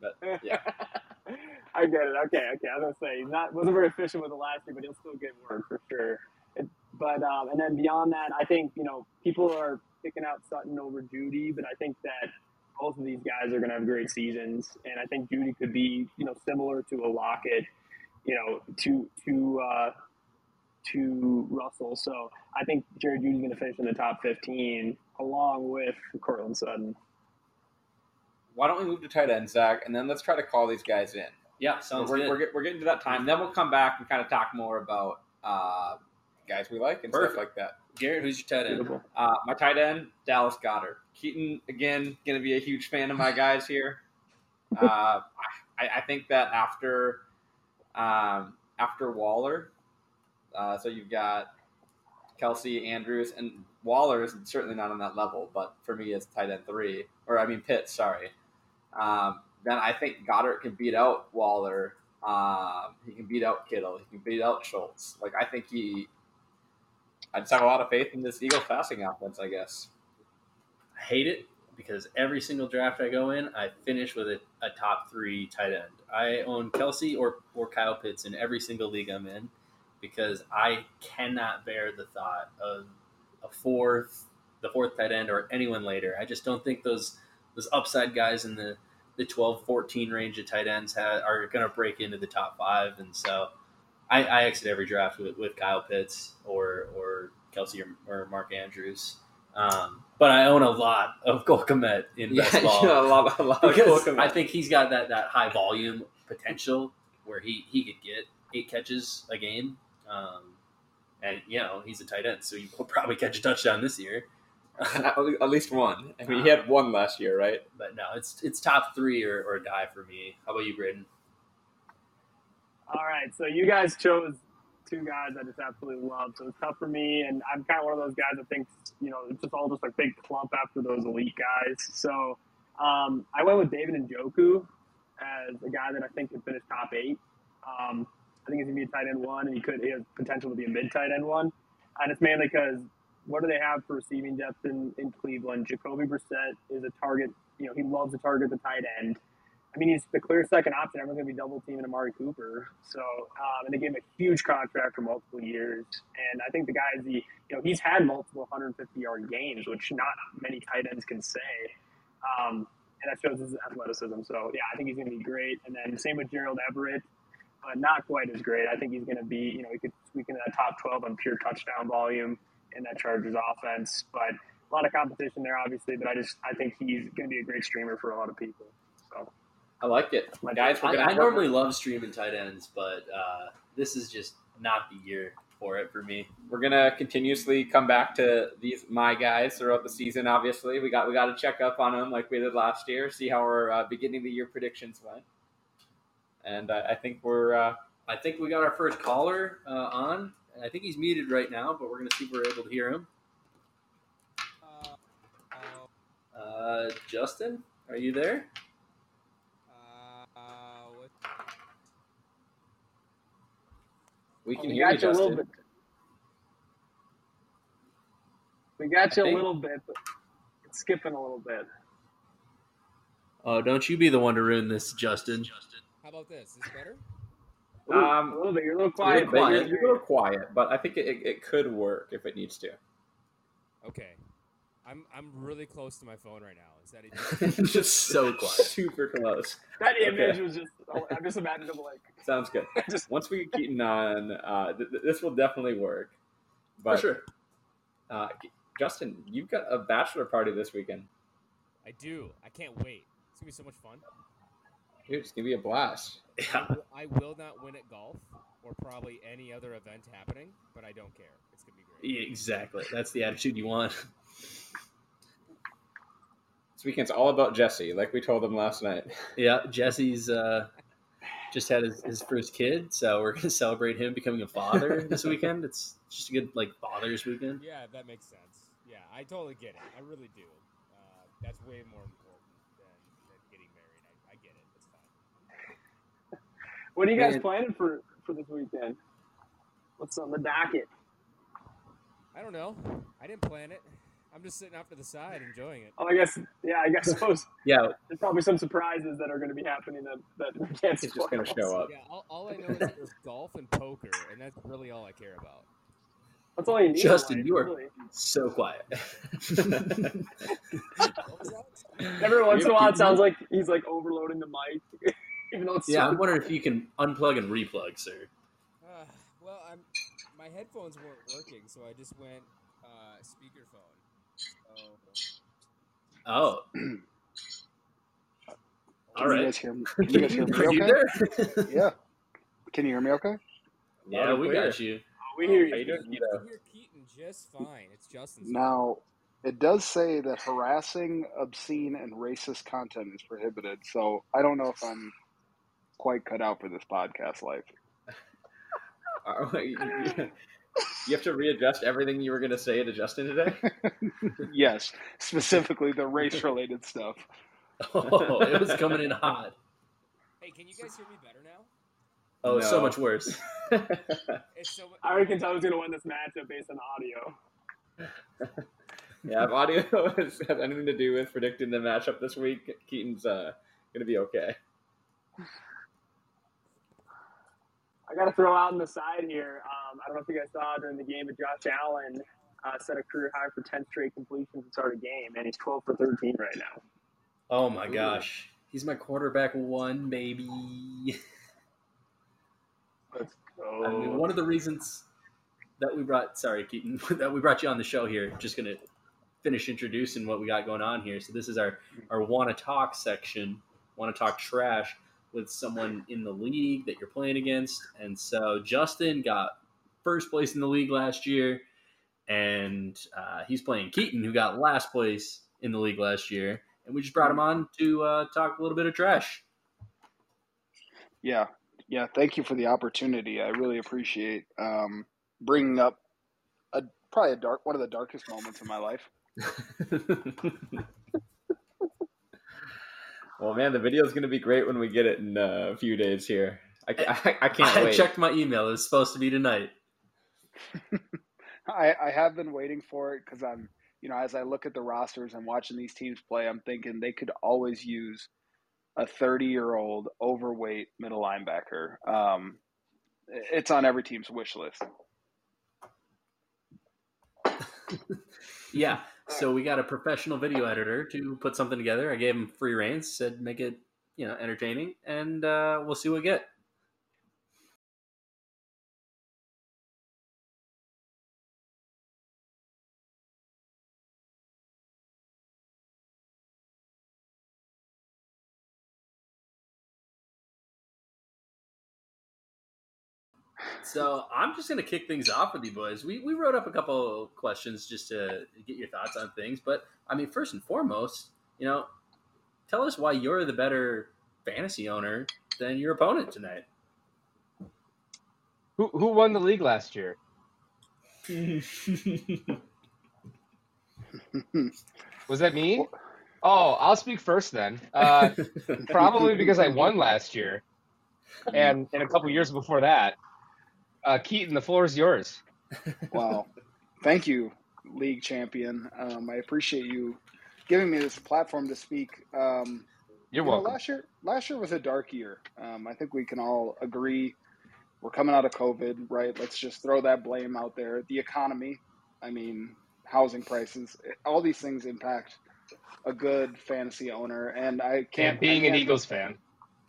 [SPEAKER 3] But Yeah. <laughs>
[SPEAKER 2] I get it. Okay, okay. I was gonna say he's not wasn't very efficient with the last year, but he'll still get work for sure. It, but um, and then beyond that, I think you know people are picking out Sutton over Jeudy, but I think that both of these guys are going to have great seasons, and I think Jeudy could be you know similar to a Lockett, you know, to to uh, to Russell. So I think Jared Jeudy's going to finish in the top fifteen along with Courtland Sutton.
[SPEAKER 3] Why don't we move to tight end, Zach, and then let's try to call these guys in.
[SPEAKER 1] yeah, sounds
[SPEAKER 3] we're,
[SPEAKER 1] good.
[SPEAKER 3] We're, we're getting to that time. Then we'll come back and kind of talk more about uh, guys we like and
[SPEAKER 1] Perfect.
[SPEAKER 3] stuff like that.
[SPEAKER 1] Garrett, who's your tight end?
[SPEAKER 3] Uh, my tight end, Dallas Goedert. Keaton, again, going to be a huge fan of my guys here. Uh, I, I think that after um, after Waller, uh, so you've got Kelce, Andrews, and Waller is certainly not on that level, but for me, it's tight end three, or I mean Pitt, sorry. Um, then I think Goedert can beat out Waller. Um, he can beat out Kittle. He can beat out Schultz. Like I think he, I just have a lot of faith in this Eagles passing offense. I guess.
[SPEAKER 1] I hate it because every single draft I go in, I finish with a, a top three tight end. I own Kelce or or Kyle Pitts in every single league I'm in because I cannot bear the thought of a fourth, the fourth tight end or anyone later. I just don't think those those upside guys in the the 12, 14 range of tight ends have, are going to break into the top five, and so I, I exit every draft with, with Kyle Pitts or or Kelce or, or Mark Andrews. Um, but I own a lot of <laughs> Cole Kmet in
[SPEAKER 3] Yeah,
[SPEAKER 1] best ball
[SPEAKER 3] yeah, a lot, a lot of
[SPEAKER 1] I think he's got that, that high volume potential where he, he could get eight catches a game. Um, and, you know, he's a tight end, so he will <laughs> probably catch a touchdown this year. <laughs>
[SPEAKER 3] at least one. I mean, he had one last year, right?
[SPEAKER 1] But no, it's it's top three or, or die for me. How about you, Braden?
[SPEAKER 2] All right, so you guys chose two guys I just absolutely love. So it's tough for me, and I'm kind of one of those guys that thinks you know it's just all just like big clump after those elite guys. So um, I went with David Njoku as a guy that I think could finish top eight. Um, I think he's gonna be a tight end one, and he could he has potential to be a mid tight end one, and it's mainly because what do they have for receiving depth in, in Cleveland? Jacoby Brissett is a target. You know, he loves to target the tight end. I mean, he's the clear second option. Everyone's to be double teaming Amari Cooper. So, um, and they gave him a huge contract for multiple years. And I think the guys, the, you know, he's had multiple 150 yard games, which not many tight ends can say. Um, and that shows his athleticism. So, yeah, I think he's going to be great. And then same with Gerald Everett, but not quite as great. I think he's going to be, you know, he could squeak into that top 12 on pure touchdown volume in that Chargers offense. But a lot of competition there, obviously. But I just, I think he's going to be a great streamer for a lot of people. So,
[SPEAKER 3] I like it.
[SPEAKER 2] My
[SPEAKER 3] Guys, we're
[SPEAKER 1] I,
[SPEAKER 3] gonna
[SPEAKER 1] I normally love streaming tight ends, but uh, this is just not the year for it for me.
[SPEAKER 3] we're gonna continuously come back to these my guys throughout the season. Obviously, we got we got to check up on them like we did last year, see how our uh, beginning of the year predictions went. And uh, I think we're uh,
[SPEAKER 1] I think we got our first caller uh, on. I think he's muted right now, but we're going to see if we're able to hear him.
[SPEAKER 4] Uh,
[SPEAKER 1] Justin, are you there?
[SPEAKER 4] uh, what?
[SPEAKER 3] we
[SPEAKER 2] Oh,
[SPEAKER 3] can
[SPEAKER 2] we
[SPEAKER 3] hear you,
[SPEAKER 2] got you a little
[SPEAKER 3] Justin.
[SPEAKER 2] bit. We got you
[SPEAKER 1] I
[SPEAKER 2] a
[SPEAKER 1] think-
[SPEAKER 2] little bit, but it's skipping a little bit.
[SPEAKER 1] Oh, don't you be the one to ruin this, Justin. Justin.
[SPEAKER 4] How about this? Is this better?
[SPEAKER 3] Um,
[SPEAKER 2] a little bit. You're a little
[SPEAKER 3] You're a
[SPEAKER 2] quiet. but
[SPEAKER 3] You're,
[SPEAKER 2] you're-
[SPEAKER 3] a little quiet, but I think it, it, it could work if it needs to.
[SPEAKER 4] Okay. I'm I'm really close to my phone right now. Is that <laughs> it?
[SPEAKER 1] Just so <laughs> quiet.
[SPEAKER 3] Super close.
[SPEAKER 2] That image
[SPEAKER 3] Okay.
[SPEAKER 2] was just. I'm just imagining like <laughs>
[SPEAKER 3] Sounds good.
[SPEAKER 2] just.
[SPEAKER 3] Once we get Keaton on, uh, th- th- this will definitely work. But
[SPEAKER 1] for sure.
[SPEAKER 3] uh, Justin, you've got a bachelor party this weekend.
[SPEAKER 4] I do. I can't wait. It's gonna be so much fun.
[SPEAKER 3] Dude, it's gonna be a blast.
[SPEAKER 4] I
[SPEAKER 1] Yeah.
[SPEAKER 4] will, I will not win at golf or probably any other event happening, but I don't care. It's gonna be great.
[SPEAKER 1] Yeah, Exactly. That's the attitude you want.
[SPEAKER 3] This weekend's all about Jesse, like we told him last night.
[SPEAKER 1] Yeah, Jesse's uh, just had his, his first kid, so we're gonna celebrate him becoming a father this weekend. It's just a good like father's weekend.
[SPEAKER 4] Yeah, that makes sense. Yeah, I totally get it. I really do. Uh, that's way more important than, than getting married. I, I get it. It's fine.
[SPEAKER 2] What are you guys
[SPEAKER 1] Man.
[SPEAKER 2] planning for for this weekend? What's on the docket?
[SPEAKER 4] I don't know. I didn't plan it. I'm just sitting off to the side enjoying it.
[SPEAKER 2] Oh, I guess. Yeah, I guess <laughs> suppose
[SPEAKER 1] Yeah,
[SPEAKER 2] there's probably some surprises that are going to be happening that that we can't
[SPEAKER 3] He's just gonna show up.
[SPEAKER 4] Yeah, all, all I know is there's golf and poker, and that's really all I care about.
[SPEAKER 2] That's all you need.
[SPEAKER 1] Justin,
[SPEAKER 2] life,
[SPEAKER 1] you are-
[SPEAKER 2] really.
[SPEAKER 1] so quiet. <laughs>
[SPEAKER 4] What was that?
[SPEAKER 2] Every once in a while, it sounds like he's like overloading the mic, <laughs> even though it's
[SPEAKER 1] yeah, I'm wondering if you can unplug and replug, sir.
[SPEAKER 4] Uh, well, I'm my headphones weren't working, so I just went uh, speakerphone. So
[SPEAKER 1] Oh, <clears throat> all
[SPEAKER 5] Can you guys hear me? Can you guys hear me
[SPEAKER 1] Are you
[SPEAKER 5] okay?
[SPEAKER 1] there? <laughs>
[SPEAKER 5] Yeah. Can you hear me okay?
[SPEAKER 1] yeah, we got you.
[SPEAKER 2] We hear you.
[SPEAKER 3] you doing,
[SPEAKER 4] you
[SPEAKER 3] Keto?
[SPEAKER 4] can hear Keaton just fine. It's Justin's.
[SPEAKER 5] Now, it does say that harassing, obscene, and racist content is prohibited. So I don't know if I'm quite cut out for this podcast life. <laughs>
[SPEAKER 3] You you have to readjust everything you were gonna say to Justin today. <laughs>
[SPEAKER 5] yes, specifically the race-related stuff. <laughs>
[SPEAKER 1] Oh, it was coming in hot.
[SPEAKER 4] Hey, can you guys hear me better now?
[SPEAKER 1] Oh, so much worse.
[SPEAKER 4] It's so.
[SPEAKER 2] I already can tell who's going to win this matchup based on audio.
[SPEAKER 3] Yeah, if audio has, has anything to do with predicting the matchup this week, Keaton's uh, gonna be okay.
[SPEAKER 2] I got to throw out on the side here. Um, I don't know if you guys saw during the game, but Josh Allen uh, set a career high for 10 straight completions to start a game, and he's 12 for 13 right now.
[SPEAKER 1] Oh my gosh. He's my quarterback one, baby. <laughs>
[SPEAKER 2] Let's go.
[SPEAKER 1] I mean, one of the reasons that we brought, sorry, Keaton, <laughs> that we brought you on the show here, just going to finish introducing what we got going on here. So this is our, our want to talk section, want to talk trash with someone in the league that you're playing against. And so Justin got first place in the league last year, and uh, he's playing Keaton, who got last place in the league last year. And we just brought him on to uh, talk a little bit of trash.
[SPEAKER 5] Yeah, yeah. Thank you for the opportunity. I really appreciate um, bringing up a probably a dark one of the darkest moments of my life. <laughs>
[SPEAKER 3] Well, man, the video is gonna be great when we get it in uh, a few days here. I, I, I can't
[SPEAKER 1] I
[SPEAKER 3] wait.
[SPEAKER 1] checked my email. It was supposed to be tonight. <laughs>
[SPEAKER 5] I, I have been waiting for it because I'm, you know, as I look at the rosters and watching these teams play, I'm thinking they could always use a 30 year old overweight middle linebacker. Um, it's on every team's wish list. <laughs>
[SPEAKER 1] Yeah. So we got a professional video editor to put something together. I gave him free reins, said make it, you know, entertaining, and uh, we'll see what we get. So I'm just gonna kick things off with you boys. We we wrote up a couple questions just to get your thoughts on things, but I mean, first and foremost, you know, tell us why you're the better fantasy owner than your opponent tonight.
[SPEAKER 6] Who who won the league last year? <laughs> Was that me? Oh, I'll speak first then. Uh, <laughs> probably because I won last year, and and a couple years before that. Uh, Keaton, the floor is yours. <laughs>
[SPEAKER 5] Wow. Thank you, league champion. Um, I appreciate you giving me this platform to speak. Um,
[SPEAKER 6] You're
[SPEAKER 5] you know,
[SPEAKER 6] welcome.
[SPEAKER 5] last year, last year was a dark year. Um, I think we can all agree. We're coming out of COVID, right? Let's just throw that blame out there. The economy, I mean, housing prices, all these things impact a good fantasy owner. And I can't.
[SPEAKER 6] And being
[SPEAKER 5] I
[SPEAKER 6] an
[SPEAKER 5] can't-
[SPEAKER 6] Eagles fan,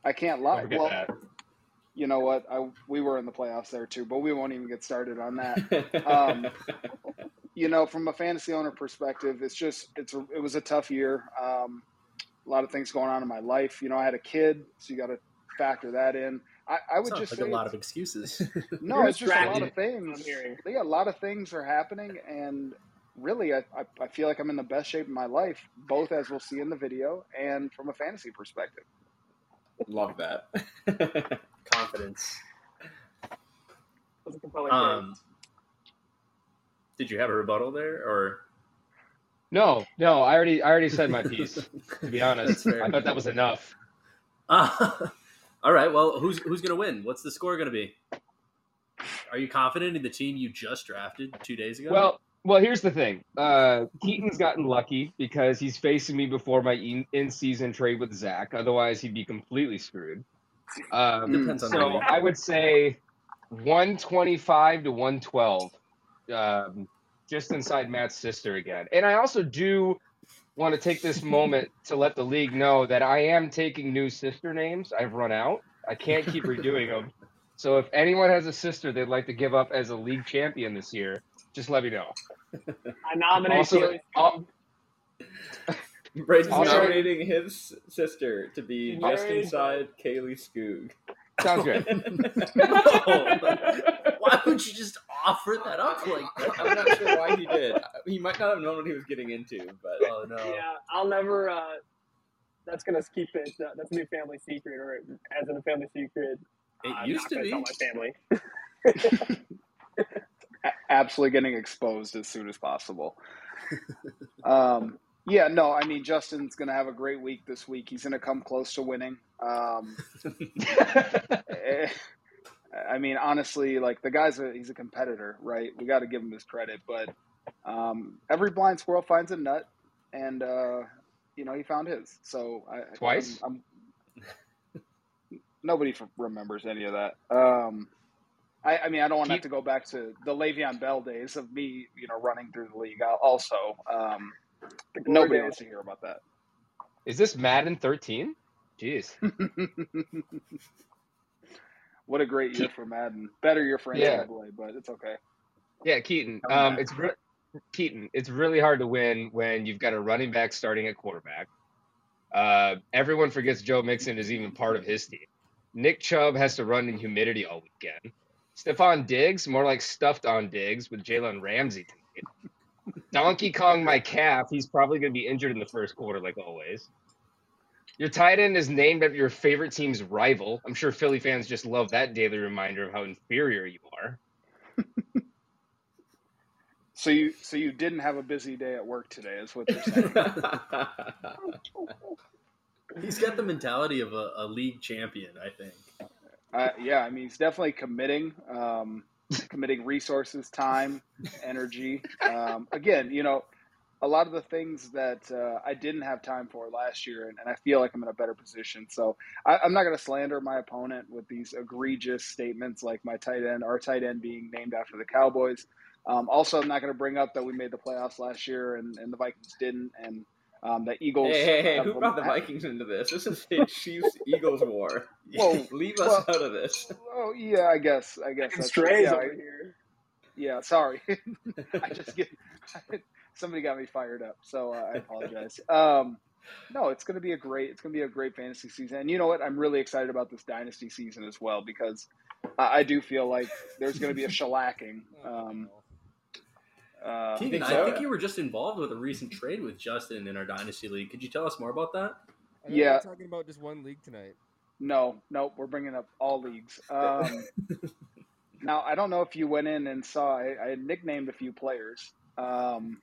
[SPEAKER 5] I can't lie. Well,
[SPEAKER 6] that.
[SPEAKER 5] You know what? I we were in the playoffs there too, but we won't even get started on that. <laughs> Um, you know, from a fantasy owner perspective, it's just it's a, it was a tough year. Um, a lot of things going on in my life. You know, I had a kid, so you got to factor that in. I, I would
[SPEAKER 1] Sounds
[SPEAKER 5] just
[SPEAKER 1] like
[SPEAKER 5] say
[SPEAKER 1] a lot of excuses. <laughs> <laughs>
[SPEAKER 5] no, it's just a lot of things.
[SPEAKER 2] I'm hearing.
[SPEAKER 5] Yeah, a lot of things are happening, and really, I, I, I feel like I'm in the best shape of my life, both as we'll see in the video and from a fantasy perspective.
[SPEAKER 3] Love that.
[SPEAKER 1] Confidence.
[SPEAKER 2] That's a compelling
[SPEAKER 1] Um, did you have a rebuttal there, or
[SPEAKER 6] No, no, I already I already said my piece. To be honest, I thought that was enough.
[SPEAKER 1] Uh, <laughs> all right. Well, who's who's going to win? What's the score going to be? Are you confident in the team you just drafted two days ago?
[SPEAKER 6] Well, well, here's the thing. Uh, Keaton's gotten lucky because he's facing me before my in-season trade with Zach. Otherwise, he'd be completely screwed. Um,
[SPEAKER 1] depends on
[SPEAKER 6] so. I would say 125 to 112, um, just inside Matt's sister again. And I also do want to take this <laughs> moment to let the league know that I am taking new sister names. I've run out. I can't keep redoing them. So if anyone has a sister they'd like to give up as a league champion this year, just let me know.
[SPEAKER 2] I nominate
[SPEAKER 6] Also,
[SPEAKER 2] Keely
[SPEAKER 6] al-
[SPEAKER 3] Braden's
[SPEAKER 6] Also-
[SPEAKER 3] nominating his sister to be
[SPEAKER 2] Very
[SPEAKER 3] just inside Kaylee Skoog.
[SPEAKER 6] sounds good. <laughs>
[SPEAKER 1] why would you just offer that up like?
[SPEAKER 3] I'm not sure why he did. He might not have known what he was getting into, but
[SPEAKER 1] Oh no.
[SPEAKER 2] Yeah, I'll never. Uh, that's gonna keep it. Uh, that's a new family secret, or as in a family secret.
[SPEAKER 1] It
[SPEAKER 2] uh,
[SPEAKER 1] used to be.
[SPEAKER 2] My family. <laughs>
[SPEAKER 5] Absolutely getting exposed as soon as possible. um, yeah, no, I mean Justin's going to have a great week this week. He's going to come close to winning. Um, <laughs> I mean, honestly, like the guy's a he's a competitor, right? We got to give him his credit, but um, every blind squirrel finds a nut, and uh, you know he found his. So I,
[SPEAKER 6] Twice?
[SPEAKER 5] I'm, I'm, nobody f- remembers any of that. Um, I, I mean, I don't want to have
[SPEAKER 6] Keep-
[SPEAKER 5] to go back to the Le'Veon Bell days of me, you know, running through the league. Also, um, nobody wants to hear about that.
[SPEAKER 6] Is this Madden 13? Jeez. <laughs>
[SPEAKER 5] what a great year for Madden. Better year for
[SPEAKER 6] Yeah.
[SPEAKER 5] NCAA, but it's okay.
[SPEAKER 6] Yeah, Keaton. Um, it's re- Keaton. It's really hard to win when you've got a running back starting at quarterback. Uh, everyone forgets Joe Mixon is even part of his team. Nick Chubb has to run in humidity all weekend. Stefon Diggs, more like stuffed on Diggs with Jalen Ramsey tonight. Donkey Kong, my calf. He's probably going to be injured in the first quarter, like always. Your tight end is named after your favorite team's rival. I'm sure Philly fans just love that daily reminder of how inferior you are.
[SPEAKER 5] So you so you didn't have a busy day at work today, is what you're saying. <laughs>
[SPEAKER 1] He's got the mentality of a, a league champion, I think.
[SPEAKER 5] Uh, yeah, I mean, he's definitely committing, um, committing resources, time, energy. Um, again, you know, a lot of the things that uh, I didn't have time for last year, and, and I feel like I'm in a better position. So I, I'm not going to slander my opponent with these egregious statements like my tight end, our tight end being named after the Cowboys. Um, also, I'm not going to bring up that we made the playoffs last year and, and the Vikings didn't, and um, the Eagles.
[SPEAKER 3] Hey, hey, hey! Who
[SPEAKER 5] a-
[SPEAKER 3] brought the Vikings into this? This is a Chiefs <laughs> Eagles war.
[SPEAKER 5] Whoa, <laughs>
[SPEAKER 3] Leave us
[SPEAKER 5] well-
[SPEAKER 3] out of this.
[SPEAKER 5] Oh yeah, I guess. I guess that's
[SPEAKER 2] Strays
[SPEAKER 5] yeah, I-
[SPEAKER 2] over here.
[SPEAKER 5] Yeah, sorry. <laughs> I just get somebody got me fired up, so uh, I apologize. Um, no, it's going to be a great. It's going to be a great fantasy season, and you know what? I'm really excited about this dynasty season as well because I, I do feel like there's going to be a shellacking. Um, uh,
[SPEAKER 1] Keegan,
[SPEAKER 3] think
[SPEAKER 1] I think you were just involved with a recent trade with Justin in our Dynasty League. Could you tell us more about that?
[SPEAKER 4] I
[SPEAKER 5] Yeah.
[SPEAKER 4] We're talking about just one league tonight.
[SPEAKER 5] no, no, we're bringing up all leagues. <laughs> Um, now, I don't know if you went in and saw. I, I had nicknamed a few players, um,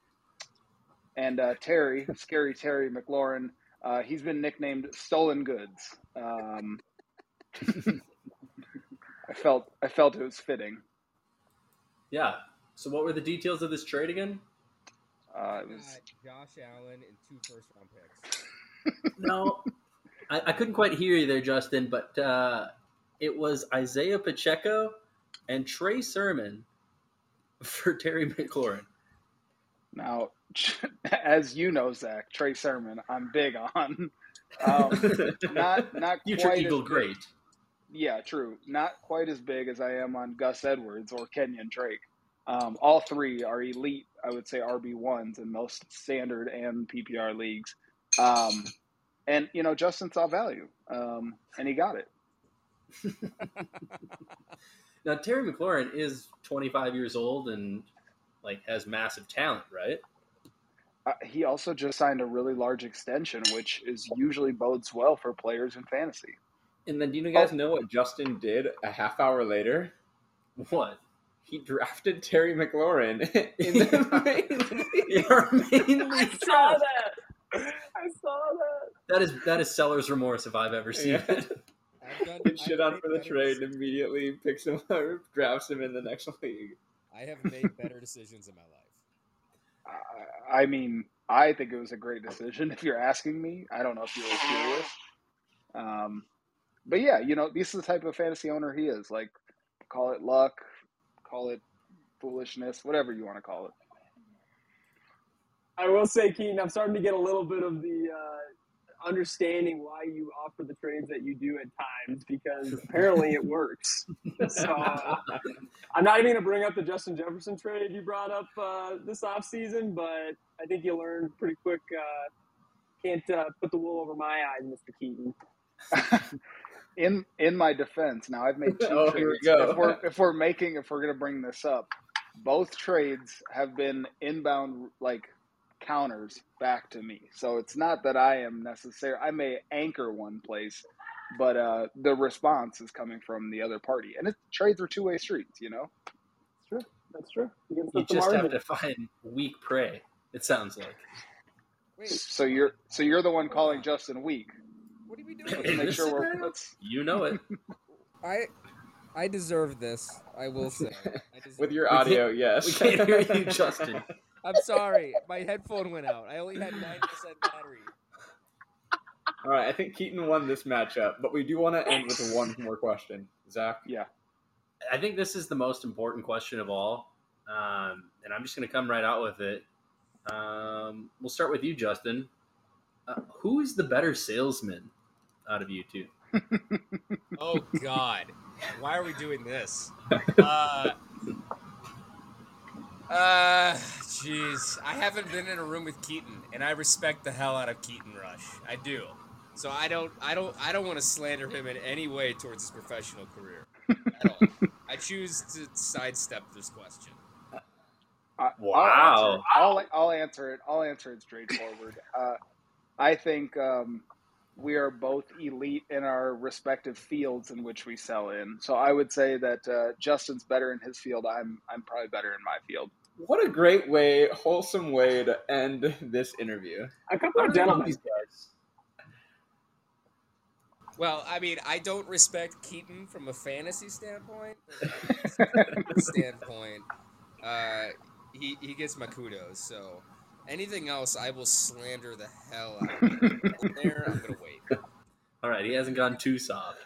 [SPEAKER 5] and uh, Terry, scary Terry McLaurin. Uh, he's been nicknamed Stolen Goods. Um, <laughs> I felt I felt it was fitting.
[SPEAKER 1] Yeah. So, what were the details of this trade again?
[SPEAKER 5] Uh, it was
[SPEAKER 4] Josh Allen and two first round picks. <laughs>
[SPEAKER 1] No, I, I couldn't quite hear you there, Justin. But uh, it was Isaiah Pacheco and Trey Sermon for Terry McLaurin.
[SPEAKER 5] now, <laughs> as you know, Zach Trey Sermon. I'm big on. Um, <laughs> not not
[SPEAKER 1] Future
[SPEAKER 5] quite
[SPEAKER 1] Eagle
[SPEAKER 5] as
[SPEAKER 1] great.
[SPEAKER 5] Yeah, true. Not quite as big as I am on Gus Edwards or Kenyon Drake. Um, all three are elite, I would say, RB ones in most standard and PPR leagues. Um, and you know, Justin saw value, um, and he got it. <laughs>
[SPEAKER 1] Now Terry McLaurin is 25 years old and like has massive talent, right?
[SPEAKER 5] Uh, he also just signed a really large extension, which is usually bodes well for players in fantasy.
[SPEAKER 3] And then, do you guys know what Justin did a half hour later?
[SPEAKER 1] What?
[SPEAKER 3] He drafted Terry McLaurin <laughs> in the main <laughs> league.
[SPEAKER 1] Main
[SPEAKER 2] I
[SPEAKER 1] league
[SPEAKER 2] saw that. I saw that.
[SPEAKER 1] That is that is seller's remorse if I've ever seen
[SPEAKER 3] Yeah.
[SPEAKER 1] it. <laughs>
[SPEAKER 4] I've done,
[SPEAKER 3] Get shit on
[SPEAKER 4] made
[SPEAKER 3] for the
[SPEAKER 4] better
[SPEAKER 3] trade and immediately picks him up, drafts him in the next league.
[SPEAKER 4] I have made better decisions in my life.
[SPEAKER 5] I, I mean, I think it was a great decision. If you're asking me, I don't know if you were curious. Um, but yeah, you know, this is the type of fantasy owner he is. Like, call it luck, call it foolishness, whatever you want to call it.
[SPEAKER 2] I will say, Keaton, I'm starting to get a little bit of the uh, understanding why you offer the trades that you do at times because apparently it works. <laughs> So I'm not even going to bring up the Justin Jefferson trade you brought up uh, this offseason, but I think you learned pretty quick. Uh, can't uh, put the wool over my eyes, Mr. Keaton. <laughs>
[SPEAKER 5] in in my defense, now I've made two <laughs>
[SPEAKER 3] Oh,
[SPEAKER 5] trades.
[SPEAKER 3] here we go.
[SPEAKER 5] If we're if we're making if we're gonna bring this up, both trades have been inbound like counters back to me. So it's not that I am necessary. I may anchor one place, but uh, the response is coming from the other party, and it, trades are two way streets. You know.
[SPEAKER 2] That's true. That's true. You,
[SPEAKER 1] You just have to find weak prey. It sounds like.
[SPEAKER 4] Wait,
[SPEAKER 5] So you're so you're the one calling Justin weak.
[SPEAKER 4] What are we
[SPEAKER 5] Let's
[SPEAKER 4] doing?
[SPEAKER 1] In
[SPEAKER 5] make sure we're
[SPEAKER 1] scenario? <laughs> You know it.
[SPEAKER 4] I I deserve this. I will say. I <laughs>
[SPEAKER 3] With your
[SPEAKER 1] We can't-
[SPEAKER 3] audio, yes.
[SPEAKER 1] We can't hear you, <laughs> Justin.
[SPEAKER 4] I'm sorry, my headphone went out. I only had nine percent battery.
[SPEAKER 3] All right, I think Keaton won this matchup, but we do want to end with one more question. Zach,
[SPEAKER 5] Yeah.
[SPEAKER 1] I think this is the most important question of all, um, and I'm just going to come right out with it. Um, we'll start with you, Justin. Uh, who is the better salesman out of you too.
[SPEAKER 4] Oh God, why are we doing this? <laughs> Uh, uh, jeez, I haven't been in a room with Keaton, and I respect the hell out of Keaton Rush. I do. So I don't, I don't, I don't want to slander him in any way towards his professional career at all. I choose to sidestep this question.
[SPEAKER 5] I-
[SPEAKER 1] Wow.
[SPEAKER 5] I'll, I'll answer it. I'll answer it straightforward. Uh, I think um, we are both elite in our respective fields in which we sell in. So I would say that uh, Justin's better in his field. I'm I'm probably better in my field.
[SPEAKER 3] what a great way, wholesome way to end this interview.
[SPEAKER 2] A couple
[SPEAKER 1] I
[SPEAKER 2] of
[SPEAKER 1] don't know
[SPEAKER 2] gentlemen.
[SPEAKER 1] these guys.
[SPEAKER 4] Well, I mean, I don't respect Keaton from a fantasy standpoint. but from a <laughs> standpoint, uh, he he gets my kudos. So anything else, I will slander the hell out of him. there, I'm gonna wait.
[SPEAKER 1] All right, he hasn't gone too soft.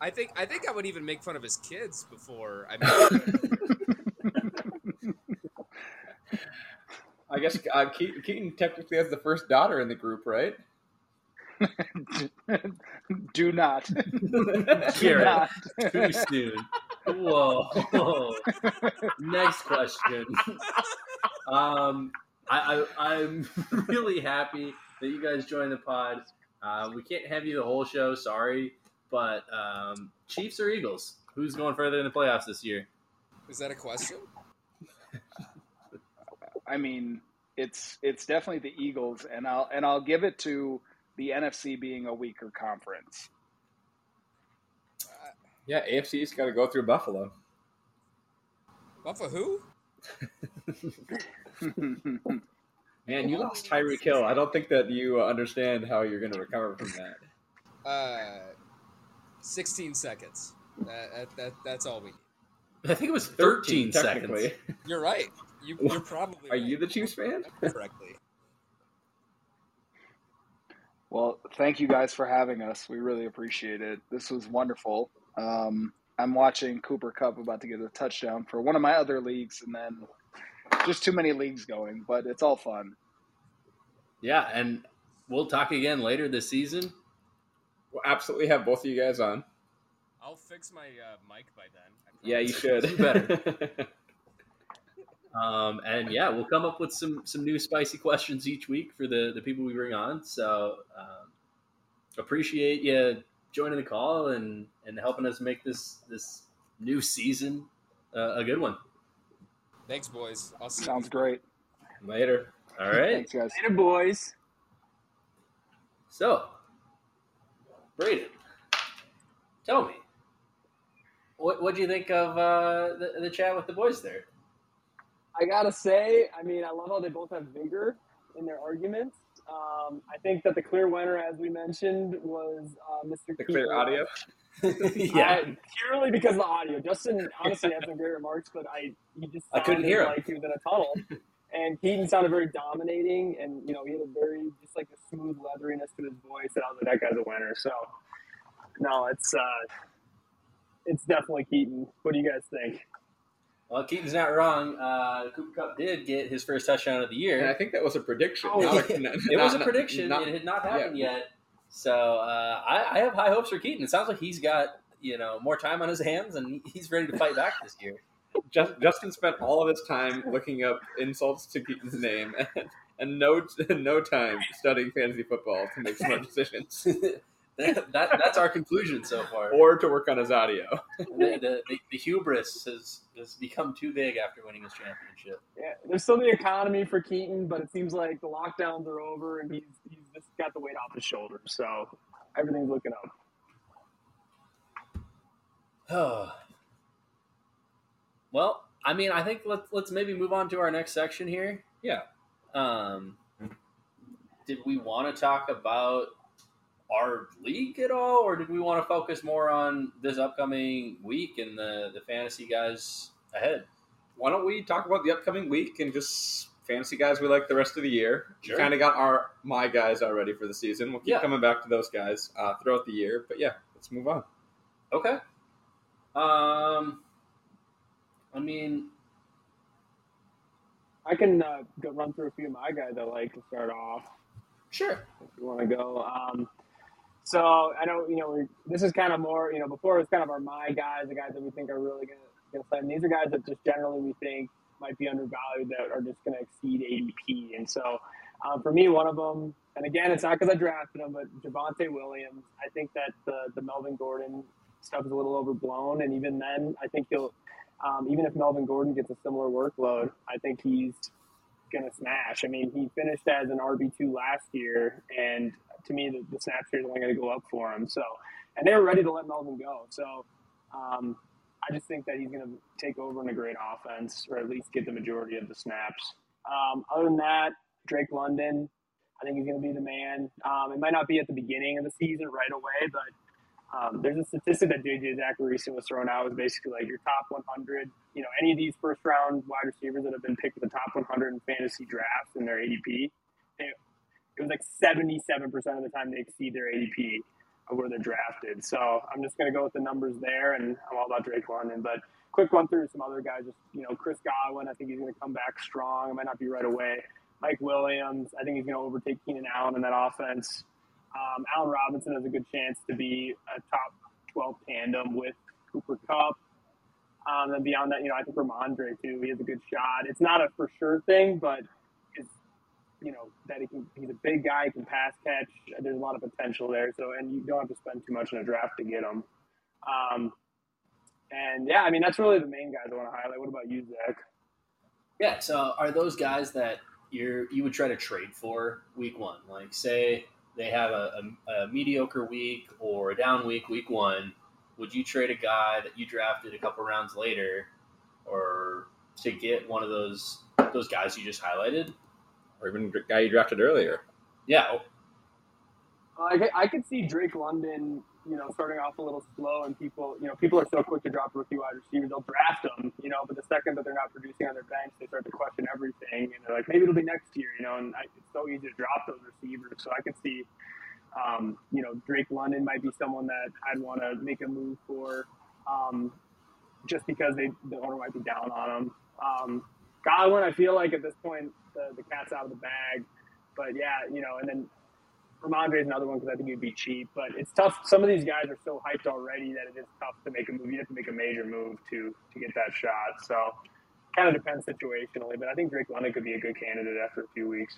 [SPEAKER 4] I think I think I would even make fun of his kids before I mean,
[SPEAKER 3] I guess uh, Keaton, Keaton technically has the first daughter in the group, right? <laughs>
[SPEAKER 5] Do not. <laughs> Do
[SPEAKER 1] Garrett,
[SPEAKER 5] not.
[SPEAKER 1] too soon. Whoa. Next question. Um, I, I, I'm <laughs> really happy that you guys joined the pod. Uh, we can't have you the whole show, sorry, but um, Chiefs or Eagles? Who's going further in the playoffs this year?
[SPEAKER 4] is that a question?
[SPEAKER 5] I mean, it's it's definitely the Eagles, and I'll and I'll give it to the NFC being a weaker conference.
[SPEAKER 3] Yeah, AFC's got to go through Buffalo.
[SPEAKER 4] Buffalo who? <laughs> <laughs>
[SPEAKER 3] Man, you lost Tyreek Hill. I don't think that you uh, understand how you're going to recover from that.
[SPEAKER 4] Uh, 16 seconds. That, that, that that's all we need.
[SPEAKER 1] I think it was 13, seconds. <laughs>
[SPEAKER 4] You're right. You, <laughs> you're probably.
[SPEAKER 3] Are you the Chiefs fan?
[SPEAKER 4] correctly?
[SPEAKER 5] Well, thank you guys for having us. We really appreciate it. This was wonderful. Um, I'm watching Cooper Kupp about to get a touchdown for one of my other leagues, and then just too many leagues going, but it's all fun.
[SPEAKER 1] Yeah, and we'll talk again later this season.
[SPEAKER 3] We'll absolutely have both of you guys on.
[SPEAKER 4] I'll fix my uh, mic by then.
[SPEAKER 3] Yeah, you
[SPEAKER 4] promise.
[SPEAKER 3] should. <laughs>
[SPEAKER 1] better. <laughs> Um, and yeah, we'll come up with some some new spicy questions each week for the the people we bring on. So um, appreciate you joining the call and and helping us make this this new season uh, a good one.
[SPEAKER 4] Thanks, boys. I'll see
[SPEAKER 5] Sounds
[SPEAKER 4] you.
[SPEAKER 5] great.
[SPEAKER 3] Later.
[SPEAKER 1] All right.
[SPEAKER 5] Thanks, guys.
[SPEAKER 2] Later, boys.
[SPEAKER 1] So, Braden, tell me, what what do you think of uh, the the chat with the boys there?
[SPEAKER 2] I gotta say, I mean, I love how they both have vigor in their arguments. Um, I think that the clear winner, as we mentioned, was uh, Mr.
[SPEAKER 3] The clear
[SPEAKER 2] Keeper.
[SPEAKER 3] audio. <laughs>
[SPEAKER 1] yeah,
[SPEAKER 2] Uh, purely because of the audio. Justin honestly had some great remarks, but I he just
[SPEAKER 1] I couldn't
[SPEAKER 2] sounded
[SPEAKER 1] hear him.
[SPEAKER 2] like he was in a tunnel. And Keaton sounded very dominating, and you know he had a very just like a smooth leatheriness to his voice, and I was like, that guy's a winner. So, no, it's uh, it's definitely Keaton. What do you guys think?
[SPEAKER 1] Well, Keaton's not wrong. Uh, Cooper Kupp did get his first touchdown of the year.
[SPEAKER 3] And I think that was a prediction.
[SPEAKER 2] Oh,
[SPEAKER 3] not a-
[SPEAKER 1] it
[SPEAKER 3] not-
[SPEAKER 1] was a prediction.
[SPEAKER 3] not-
[SPEAKER 1] it had not happened yet. So uh, I, I have high hopes for Keaton. It sounds like he's got you know more time on his hands and he's ready to fight back this year. <laughs>
[SPEAKER 3] Just, Justin spent all of his time looking up insults to Keaton's name and, and no <laughs> no time studying fantasy football to make smart decisions <laughs>
[SPEAKER 1] that, that, that's our conclusion so far.
[SPEAKER 3] or to work on his audio.
[SPEAKER 1] the, the, the, the hubris has, has become too big after winning his championship.
[SPEAKER 2] Yeah, there's still the economy for Keaton, but it seems like the lockdowns are over, and he's he's just got the weight off his shoulders. So everything's looking up.
[SPEAKER 1] Oh. <sighs> well, I mean, I think let's let's maybe move on to our next section here.
[SPEAKER 3] Yeah.
[SPEAKER 1] Um, did we want to talk about our league at all, or did we want to focus more on this upcoming week and the the fantasy guys ahead?
[SPEAKER 3] Why don't we talk about the upcoming week and just fantasy guys we like the rest of the year.
[SPEAKER 1] Sure.
[SPEAKER 3] We kind of got our my guys already for the season. We'll keep
[SPEAKER 1] Yeah.
[SPEAKER 3] coming back to those guys uh, throughout the year. But yeah, let's move on.
[SPEAKER 1] Okay. Um, I mean,
[SPEAKER 2] I can uh, go run through a few of my guys I like to start off.
[SPEAKER 1] sure.
[SPEAKER 2] if you want to go. Um, so I know you know we, this is kind of more you know before it was kind of our my guys, the guys that we think are really gonna gonna play. And these are guys that just generally we think might be undervalued that are just gonna exceed ADP. And so um, for me, one of them, and again, it's not because I drafted him, but Javonte Williams. I think that the the Melvin Gordon stuff is a little overblown, and even then, I think he'll. Um, even if Melvin Gordon gets a similar workload, I think he's going to smash. I mean, he finished as an RB two last year, and to me, the, the snap share is only going to go up for him. So, and they were ready to let Melvin go. So, um, I just think that he's going to take over in a great offense, or at least get the majority of the snaps. Um, other than that, Drake London, I think he's going to be the man. Um, it might not be at the beginning of the season right away, but um, there's a statistic that JJ Zachariason was thrown out was basically like your top 100. You know, any of these first round wide receivers that have been picked in the top 100 in fantasy drafts in their ADP, it was like 77% of the time they exceed their ADP of where they're drafted. So I'm just going to go with the numbers there, and I'm all about Drake London. But quick run through some other guys. Just you know, Chris Godwin, I think he's going to come back strong. It might not be right away. Mike Williams, I think he's going to overtake Keenan Allen in that offense. Um, Allen Robinson has a good chance to be a top 12 tandem with Cooper Kupp. Um, and beyond that, you know, I think Rhamondre too. He has a good shot. It's not a for sure thing, but you know that he can. He's a big guy. He can pass catch. There's a lot of potential there. So, and you don't have to spend too much in a draft to get him. Um, and yeah, I mean that's really the main guys I want to highlight. What about you, Zach?
[SPEAKER 1] Yeah. So, are those guys that you're you would try to trade for week one? Like, say they have a, a, a mediocre week or a down week, week one. Would you trade a guy that you drafted a couple rounds later, or to get one of those those guys you just highlighted?
[SPEAKER 3] Or even the guy you drafted earlier.
[SPEAKER 1] Yeah.
[SPEAKER 2] I, could- I could see Drake London, you know, starting off a little slow, and people, you know, people are so quick to drop rookie wide receivers. They'll draft them, you know, but the second that they're not producing on their bench, they start to question everything, and they're like, maybe it'll be next year, you know. And I, it's so easy to drop those receivers. So I could see, um, you know, Drake London might be someone that I'd want to make a move for, um, just because they the owner might be down on him. Um, Godwin, I feel like at this point the, the cat's out of the bag, but yeah, you know, and then Rhamondre is another one because I think he'd be cheap, but it's tough. Some of these guys are so hyped already that it is tough to make a move. You have to make a major move to to get that shot. So, kind of depends situationally, but I think Drake London could be a good candidate after a few weeks.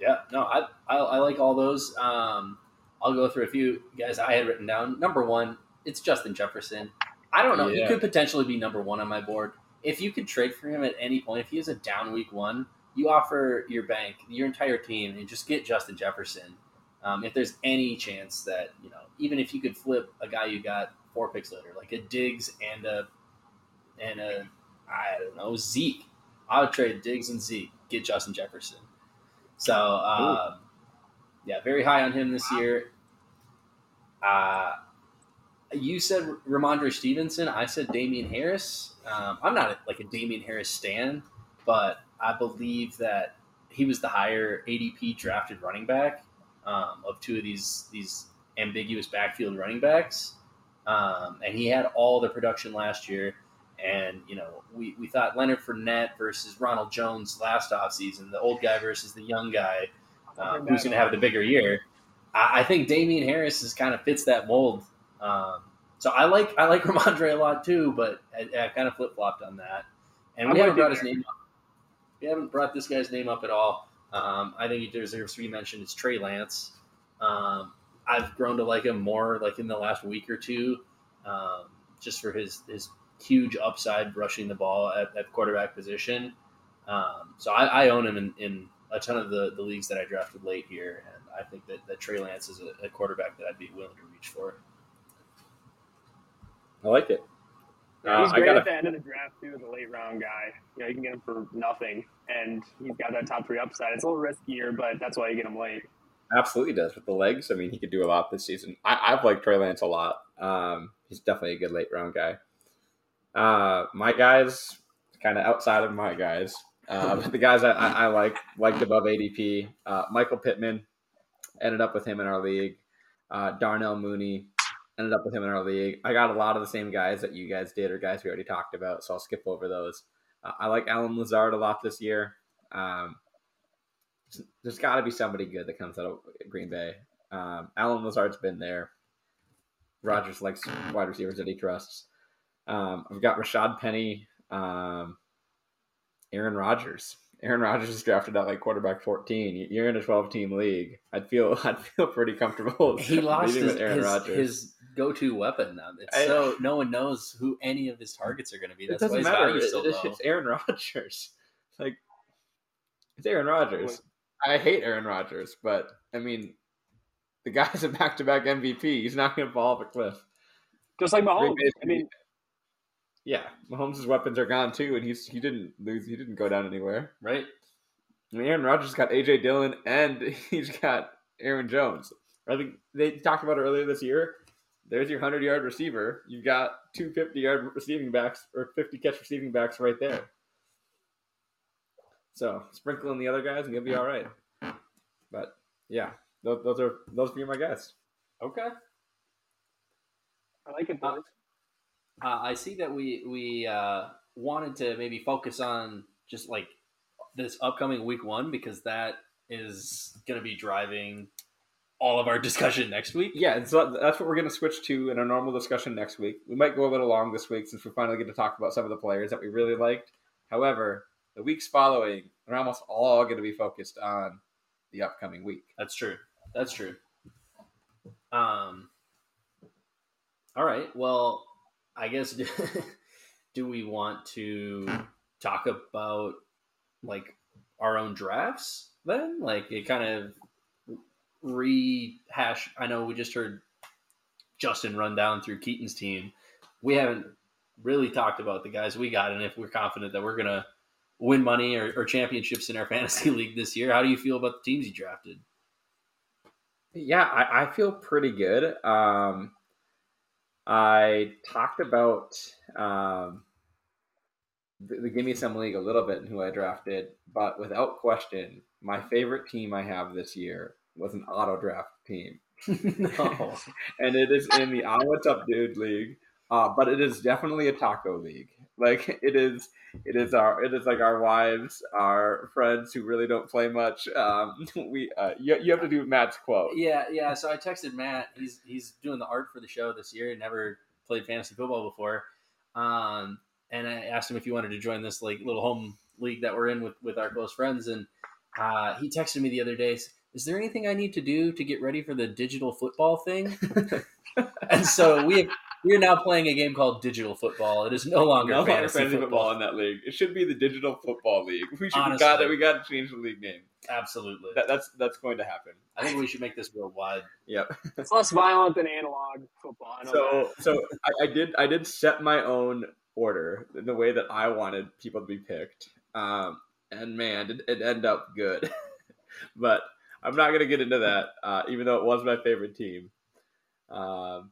[SPEAKER 1] Yeah, no, I, I, I like all those. Um, I'll go through a few guys I had written down. Number one, it's Justin Jefferson. I don't know. He could potentially be number one on my board. If you could trade for him at any point, if he has a down week one, you offer your bank, your entire team, and just get Justin Jefferson. Um, if there's any chance that, you know, even if you could flip a guy you got four picks later, like a Diggs and a, and a, I don't know, Zeke, I would trade Diggs and Zeke, get Justin Jefferson. So, um, yeah, very high on him this year. Uh, you said Rhamondre Stevenson. I said Damien Harris. Um, I'm not like a Damien Harris stan, but I believe that he was the higher ADP drafted running back um, of two of these these ambiguous backfield running backs, um, and he had all the production last year. And you know, we, we thought Leonard Fournette versus Ronald Jones last offseason, the old guy versus the young guy, um, who's going to have the bigger year. I, I think Damien Harris is kind of fits that mold. Um, so I like I like <laughs> Rhamondre a lot too, but I, I kind of flip flopped on that. And we
[SPEAKER 2] I'm
[SPEAKER 1] haven't brought his name up. We haven't brought this guy's name up at all. Um, I think he deserves to be mentioned. It's Trey Lance. Um, I've grown to like him more, like in the last week or two, um, just for his his huge upside rushing the ball at, at quarterback position. Um, so I, I own him in, in a ton of the, the leagues that I drafted late here, and I think that, that Trey Lance is a, a quarterback that I'd be willing to reach for.
[SPEAKER 3] I like it.
[SPEAKER 2] Yeah,
[SPEAKER 3] Uh,
[SPEAKER 2] he's
[SPEAKER 3] I
[SPEAKER 2] great
[SPEAKER 3] got
[SPEAKER 2] at the end of the draft too, a late round guy. You know, you can get him for nothing, and he's got that top three upside. It's a little riskier, but that's why you get him late.
[SPEAKER 3] Absolutely does with the legs. I mean, he could do a lot this season. I, I've liked Trey Lance a lot. Um, he's definitely a good late round guy. Uh, my guys, kind of outside of my guys, Uh, <laughs> but the guys I, I, I like liked above ADP, uh, Michael Pittman ended up with him in our league. Uh, Darnell Mooney ended up with him in our league. I got a lot of the same guys that you guys did, or guys we already talked about, so I'll skip over those. Uh, I like Allen Lazard a lot this year. Um, there's got to be somebody good that comes out of Green Bay. Um, Allen Lazard's been there. Rodgers likes wide receivers that he trusts. Um, I've got Rashaad Penny, um, Aaron Rodgers. Aaron Rodgers is drafted at like quarterback 14. You're in a 12 team league. I'd feel <laughs> I'd feel pretty comfortable.
[SPEAKER 1] He lost his, his, his go-to weapon now. It's
[SPEAKER 3] I-
[SPEAKER 1] so no one knows who any of his targets are going to be.
[SPEAKER 3] it
[SPEAKER 1] That's why
[SPEAKER 3] doesn't
[SPEAKER 1] his
[SPEAKER 3] matter. It-
[SPEAKER 1] so
[SPEAKER 3] it's, it's Aaron <laughs> Rodgers. Like it's Aaron Rodgers. I hate Aaron Rodgers, but I mean, the guy's a back to back MVP. He's not going to fall off a cliff.
[SPEAKER 2] Just like Mahomes. I mean,
[SPEAKER 3] Yeah, Mahomes' weapons are gone too, and he's he didn't lose. He didn't go down anywhere.
[SPEAKER 1] right?
[SPEAKER 3] I mean, Aaron Rodgers got AJ Dillon and <laughs> he's got Aaron Jones. I think they talked about it earlier this year. There's your 100 yard receiver. You've got two 50 yard receiving backs or 50 catch receiving backs right there. So sprinkle in the other guys and you'll be all right. But yeah, those, those are those are my guys.
[SPEAKER 1] Okay.
[SPEAKER 2] I like it.
[SPEAKER 1] Uh. Uh, I see that we we uh, wanted to maybe focus on just like this upcoming week one because that is going to be driving all of our discussion next week.
[SPEAKER 3] Yeah, so that's what we're going to switch to in our normal discussion next week. We might go a little long this week since we finally get to talk about some of the players that we really liked. However, the weeks following are almost all going to be focused on the upcoming week.
[SPEAKER 1] That's true. That's true. Um. All right. Well, I guess <laughs> do we want to talk about like our own drafts then? Like it kind of rehash. I know we just heard Justin run down through Keaton's team. We haven't really talked about the guys we got and if we're confident that we're gonna win money or, or championships in our <laughs> fantasy league this year. How do you feel about the teams you drafted?
[SPEAKER 3] Yeah, I, I feel pretty good. Um, I talked about um, the, the Give Me Some League a little bit and who I drafted, but without question, my favorite team I have this year was an auto draft team. <laughs> <laughs>
[SPEAKER 1] no.
[SPEAKER 3] and it is in the On What's Up Dude League, uh, but it is definitely a taco league. Like it is, it is our, it is like our wives, our friends who really don't play much. Um, <laughs> we, uh, you, you have to do Matt's quote.
[SPEAKER 1] Yeah, yeah. So I texted Matt. He's he's doing the art for the show this year. Never played fantasy football before, um, and I asked him if he wanted to join this like little home league that we're in with with our close friends. And uh, he texted me the other day. Is there anything I need to do to get ready for the digital football thing? <laughs> and so we we are now playing a game called digital football. It is no longer
[SPEAKER 3] No longer
[SPEAKER 1] fantasy,
[SPEAKER 3] fantasy
[SPEAKER 1] football.
[SPEAKER 3] football in that league. It should be the Digital Football League. We should we
[SPEAKER 1] Honestly.
[SPEAKER 3] got we got to change the league name.
[SPEAKER 1] Absolutely.
[SPEAKER 3] That, that's that's going to happen.
[SPEAKER 1] I think we should make this worldwide.
[SPEAKER 3] Yep.
[SPEAKER 2] It's less violent than analog football. I know
[SPEAKER 3] So so I, I did I did set my own order in the way that I wanted people to be picked. Um, and man, it, it ended up good. <laughs> but I'm not gonna get into that, uh, even though it was my favorite team. Um,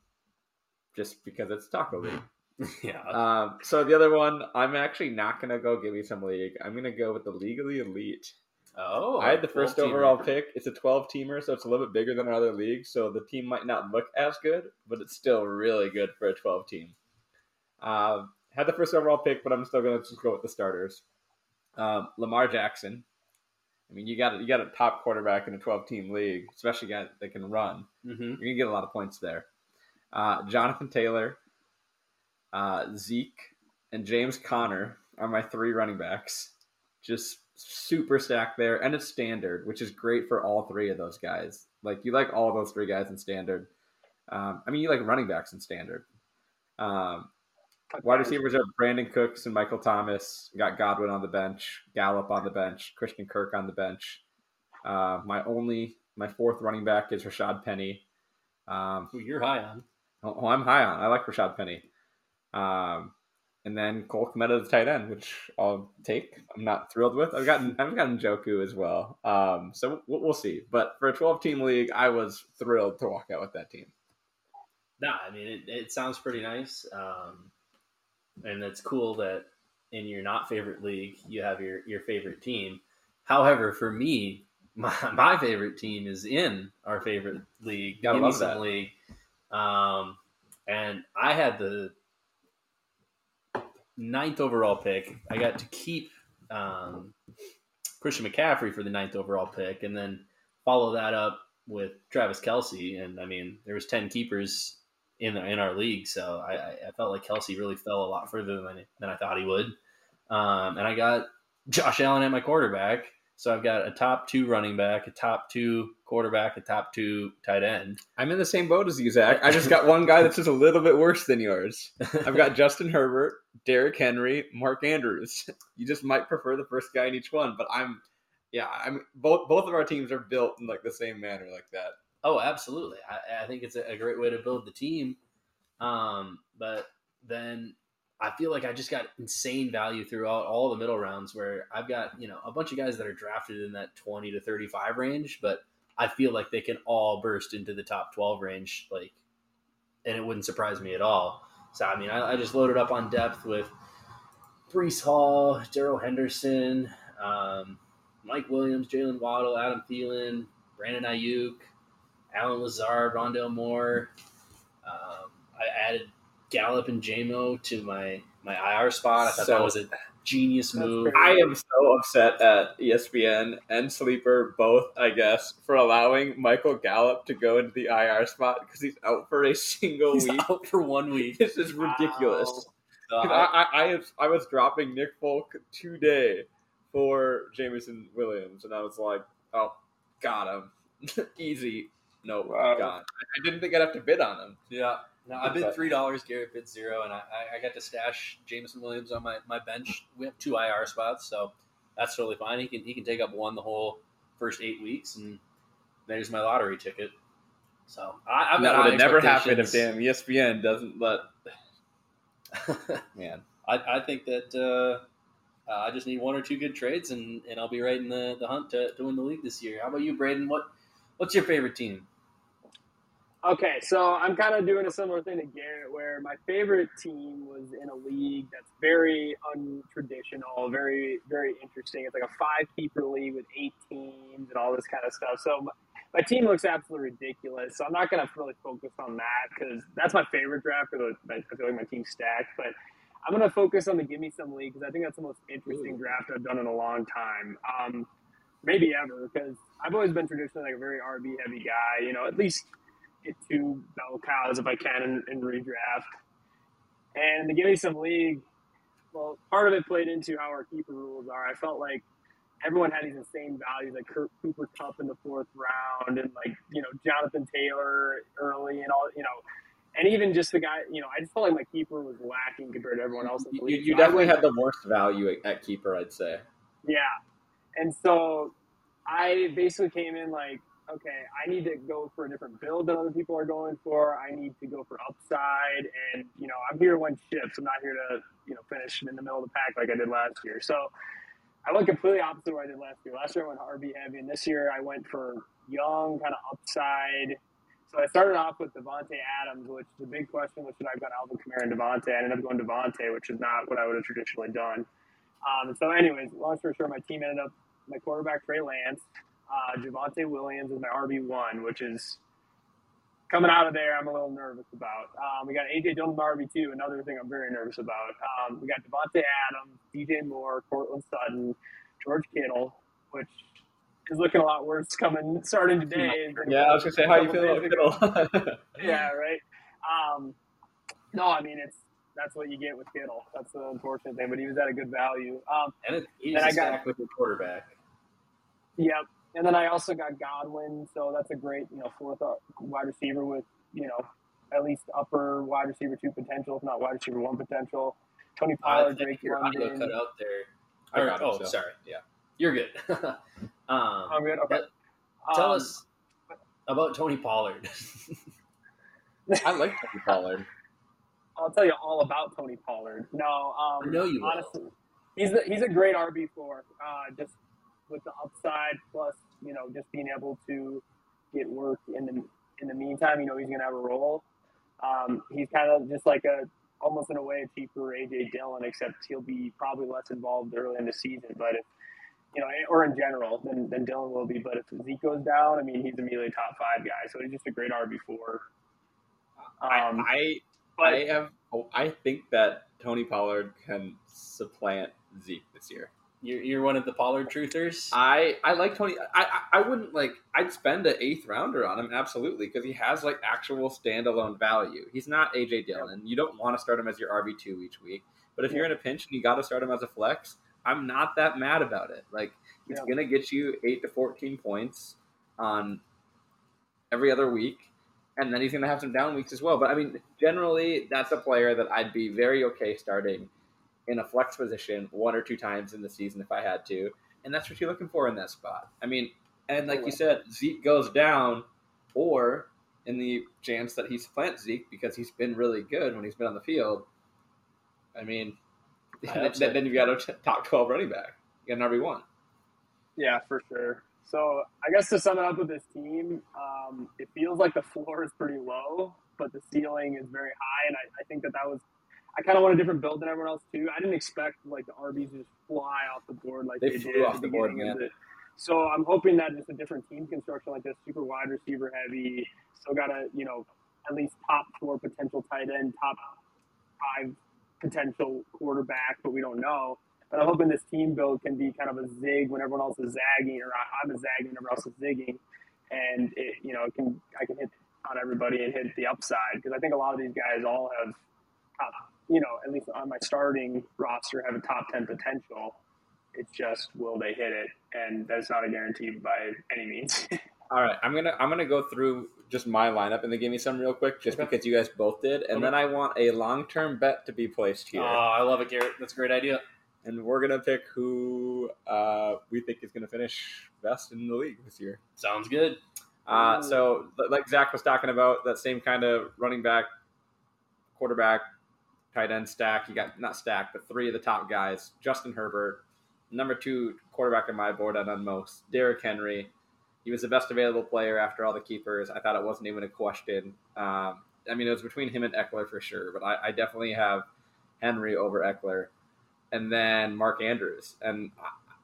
[SPEAKER 3] just because it's Taco League. <laughs>
[SPEAKER 1] yeah.
[SPEAKER 3] Um, so the other one, I'm actually not gonna go give me some league. I'm gonna go with the Legally Elite.
[SPEAKER 1] Oh,
[SPEAKER 3] I had the first
[SPEAKER 1] teamer.
[SPEAKER 3] overall pick. It's a 12 teamer, so it's a little bit bigger than our other leagues. So the team might not look as good, but it's still really good for a 12 team. Um, had the first overall pick, but I'm still going to just go with the starters. Um, Lamar Jackson. I mean, you got you got a top quarterback in a 12 team league, especially a guy that can run.
[SPEAKER 1] Mhm.
[SPEAKER 3] You're gonna get a lot of points there. Uh, Jonathan Taylor, uh, Zeke, and James Conner are my three running backs. Just super stacked there, and it's standard, which is great for all three of those guys. Like you like all those three guys in standard. Um, I mean, you like running backs in standard. Um, wide receivers are Brandin Cooks and Michael Thomas. We got Godwin on the bench, Gallup on the bench, Christian Kirk on the bench. Uh, my only, my fourth running back is Rashaad Penny. Um,
[SPEAKER 1] Who you're high on.
[SPEAKER 3] Oh, I'm high on. I like Rashaad Penny. Um, and then Cole Kmet the tight end, which I'll take. I'm not thrilled with. I've gotten I've gotten Njoku as well. Um, so we'll, we'll see. But for a 12 team league, I was thrilled to walk out with that team.
[SPEAKER 1] No, I mean it, it sounds pretty nice, um, and it's cool that in your not favorite league, you have your your favorite team. However, for me, <laughs> my, my favorite team is in our favorite league,
[SPEAKER 3] Gotta love that.
[SPEAKER 1] league, um, and I had the ninth overall pick. I got to keep um, Christian McCaffrey for the ninth overall pick, and then follow that up with Travis Kelce. And I mean, there was ten keepers in in our league, so I, I- I felt like Kelce really fell a lot further than than I thought he would. Um, and I got Josh Allen at my quarterback, so I've got a top two running back, a top two quarterback, a top two tight end.
[SPEAKER 3] I'm in the same boat as you, Zach. I just got one guy that's just a little bit worse than yours. I've got Justin Herbert, Derrick Henry, Mark Andrews. You just might prefer the first guy in each one, but I'm, yeah, I'm both. Both of our teams are built in like the same manner, like that.
[SPEAKER 1] Oh, absolutely. I, I think it's a, great way to build the team. Um, but then I feel like I just got insane value throughout all the middle rounds where I've got, you know, a bunch of guys that are drafted in that 20 to 35 range, but I feel like they can all burst into the top 12 range, like, and it wouldn't surprise me at all. So, I mean, I, I just loaded up on depth with Breece Hall, Darrell Henderson, um, Mike Williams, Jaylen Waddle, Adam Thielen, Brandon Aiyuk, Allen Lazard, Rondale Moore. Um, I added Gallup and JMO to my my IR spot. I thought
[SPEAKER 3] So-
[SPEAKER 1] that was a genius move.
[SPEAKER 3] I am so upset at ESPN and Sleeper both, I guess, for allowing Michael Gallup to go into the IR spot because he's out for a single
[SPEAKER 1] He's
[SPEAKER 3] week.
[SPEAKER 1] out for one week.
[SPEAKER 3] This is ridiculous.
[SPEAKER 1] So
[SPEAKER 3] 'Cause
[SPEAKER 1] I-
[SPEAKER 3] I, I, I, I was dropping Nick Folk today for Jameson Williams, and I was like, oh, got him. <laughs> Easy. No,
[SPEAKER 2] Wow.
[SPEAKER 3] gone. I didn't think I'd have to bid on him.
[SPEAKER 1] Yeah. No, I bid three dollars. Garrett bid zero, and I, I, I got to stash Jameson Williams on my, my bench. We have two IR spots, so that's totally fine. He can he can take up one the whole first eight weeks, and there's my lottery ticket. So I, I've got
[SPEAKER 3] that would have never happened if damn ESPN doesn't let. <laughs> Man,
[SPEAKER 1] I, I think that uh, uh, I just need one or two good trades, and, and I'll be right in the, the hunt to, to win the league this year. How about you, Braden? What what's your favorite team?
[SPEAKER 2] Okay, so I'm kind of doing a similar thing to Garrett, where my favorite team was in a league that's very untraditional, very very interesting. It's like a five keeper league with eight teams and all this kind of stuff. So my, my team looks absolutely ridiculous. So I'm not gonna really focus on that because that's my favorite draft. Because I feel like my team's stacked, but I'm gonna focus on the Give Me Some league because I think that's the most interesting draft I've done in a long time. Um, maybe ever because I've always been traditionally like a very RB heavy guy. You know, at least get two bell cows if I can in redraft. And to give me some league, well, part of it played into how our keeper rules are. I felt like everyone had these insane values, like Kurt Cooper Kupp in the fourth round, and like you know Jonathan Taylor early, and all you know. And even just the guy, you know, I just felt like my keeper was lacking compared to everyone else in the
[SPEAKER 3] you,
[SPEAKER 2] league.
[SPEAKER 3] you definitely had the worst value at, at keeper, I'd say.
[SPEAKER 2] yeah. And so I basically came in like, okay, I need to go for a different build than other people are going for. I need to go for upside. And, you know, I'm here to win chips. I'm not here to, you know, finish in the middle of the pack like I did last year. So I went completely opposite of what I did last year. Last year I went RB heavy, and this year I went for young, kind of upside. So I started off with Davante Adams, which a big question. What should I have gone Alvin Kamara and Davante? I ended up going Davante, which is not what I would have traditionally done. Um, so, anyways, long story short, my team ended up my quarterback Trey Lance, uh, Javonte Williams is my RB one, which is coming out of there. I'm a little nervous about. Um, we got AJ Dillon RB two, another thing I'm very nervous about. Um, we got Davante Adams, DJ Moore, Courtland Sutton, George Kittle, which is looking a lot worse coming starting today.
[SPEAKER 3] Yeah, I was gonna say, how you feel about Kittle? <laughs>
[SPEAKER 2] yeah, right. Um, no, I mean it's that's what you get with Kittle. That's the unfortunate thing, but he was at a good value. Um,
[SPEAKER 1] And it, he's
[SPEAKER 2] Then
[SPEAKER 1] a
[SPEAKER 2] I got-
[SPEAKER 1] with your quarterback.
[SPEAKER 2] Yep. And then I also got Godwin, so that's a great, you know, fourth uh, wide receiver with, you know, at least upper wide receiver two potential, if not wide receiver one potential. Tony Pollard,
[SPEAKER 1] think
[SPEAKER 2] Drake
[SPEAKER 1] your audio
[SPEAKER 2] London.
[SPEAKER 1] cut out there.
[SPEAKER 3] I
[SPEAKER 1] Or-
[SPEAKER 3] it,
[SPEAKER 1] oh,
[SPEAKER 3] so.
[SPEAKER 1] sorry.
[SPEAKER 3] Yeah.
[SPEAKER 1] You're good. <laughs> um,
[SPEAKER 2] I'm good. Okay.
[SPEAKER 1] tell
[SPEAKER 2] Um,
[SPEAKER 1] us about Tony Pollard. <laughs>
[SPEAKER 3] I like Tony Pollard.
[SPEAKER 2] I'll tell you all about Tony Pollard. No, um,
[SPEAKER 1] I know you will.
[SPEAKER 2] honestly, he's a, he's a great RB four. Uh, just with the upside plus, you know, just being able to get work in the in the meantime. You know, he's gonna have a role. Um, he's kind of just like a almost in a way a cheaper AJ Dillon, except he'll be probably less involved early in the season. But if you know, or in general, than, than Dillon will be. But if Zeke goes down, I mean, he's immediately a top five guy. So he's just a great RB four. Um,
[SPEAKER 3] I, I,
[SPEAKER 2] but
[SPEAKER 3] I have. oh, I think that Tony Pollard can supplant Zeke this year.
[SPEAKER 1] You're, you're one of the Pollard truthers.
[SPEAKER 3] I I like Tony. I I, I wouldn't like. I'd spend an eighth rounder on him absolutely because he has like actual standalone value. He's not AJ Dillon. You don't want to start him as your RB two each week. But if you're in a pinch and you got to start him as a flex, I'm not that mad about it. Like he's
[SPEAKER 2] Yeah.
[SPEAKER 3] gonna get you eight to fourteen points on every other week, and then he's gonna have some down weeks as well. But I mean, generally, that's a player that I'd be very okay starting in a flex position one or two times in the season if I had to, and that's what you're looking for in that spot. I mean, and like you said, Zeke goes down, or in the chance that he supplants Zeke because he's been really good when he's been on the field. I mean,
[SPEAKER 1] I <laughs>
[SPEAKER 3] then, then you've got a top twelve running back. You got an RB one.
[SPEAKER 2] Yeah, for sure. So I guess to sum it up with this team, um, it feels like the floor is pretty low, but the ceiling is very high, and I, I think that that was. I kind of want a different build than everyone else too. I didn't expect like the RBs to just fly off the board like
[SPEAKER 3] They
[SPEAKER 2] they,
[SPEAKER 3] flew
[SPEAKER 2] did
[SPEAKER 3] off the
[SPEAKER 2] the
[SPEAKER 3] board, man.
[SPEAKER 2] So I'm hoping that just a different team construction like this, super wide receiver heavy, still got a you know at least top four potential tight end, top five potential quarterback, but we don't know. But I'm hoping this team build can be kind of a zig when everyone else is zagging, or I- I'm a zagging when everyone else is zigging, and it, you know, it can I can hit on everybody and hit the upside because I think a lot of these guys all have, top, you know, at least on my starting roster have a top ten potential. It's just will they hit it, and that's not a guarantee by any means. <laughs>
[SPEAKER 3] All right, I'm gonna I'm gonna go through just my lineup and then give me some real quick, just
[SPEAKER 1] Okay.
[SPEAKER 3] because you guys both did, and
[SPEAKER 1] Okay.
[SPEAKER 3] then I want a long term bet to be placed here.
[SPEAKER 1] Oh, I love it, Garrett. That's a great idea.
[SPEAKER 3] and we're gonna pick who uh, we think is gonna finish best in the league this year.
[SPEAKER 1] Sounds good.
[SPEAKER 3] Uh, so, like Zach was talking about, that same kind of running back, quarterback, tight end stack. You got not stack, but three of the top guys: Justin Herbert, number two quarterback on my board and on most, Derrick Henry. He was the best available player after all the keepers. I thought it wasn't even a question. Um, I mean, it was between him and Ekeler for sure, but I, I definitely have Henry over Ekeler, and then Mark Andrews. And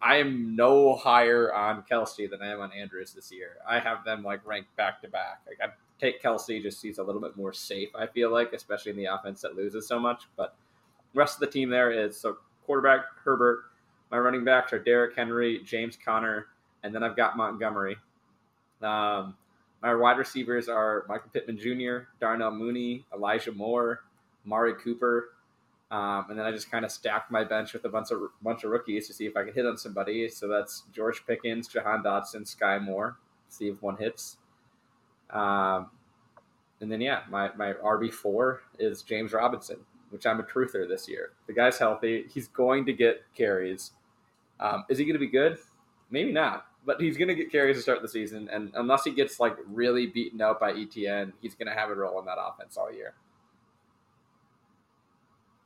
[SPEAKER 3] I- am no higher on Kelce than I am on Andrews this year. I have them like ranked back to back. Like I take Kelce just he's a little bit more safe. I feel like, especially in the offense that loses so much. But rest of the team there is so quarterback Herbert. My running backs are Derrick Henry, James Conner, and then I've got Montgomery. Um, my wide receivers are Michael Pittman Jr., Darnell Mooney, Elijah Moore, Mari Cooper, um, and then I just kind of stacked my bench with a bunch of bunch of rookies to see if I could hit on somebody. So that's George Pickens, Jahan Dotson, Skyy Moore. See if one hits. Um, and then yeah, my my RB four is James Robinson, which I'm a truther this year. The guy's healthy. He's going to get carries. Um, is he going to be good? Maybe not, but he's going to get carries to start the season. And unless he gets like really beaten out by ETN, he's going to have a role in that offense all year.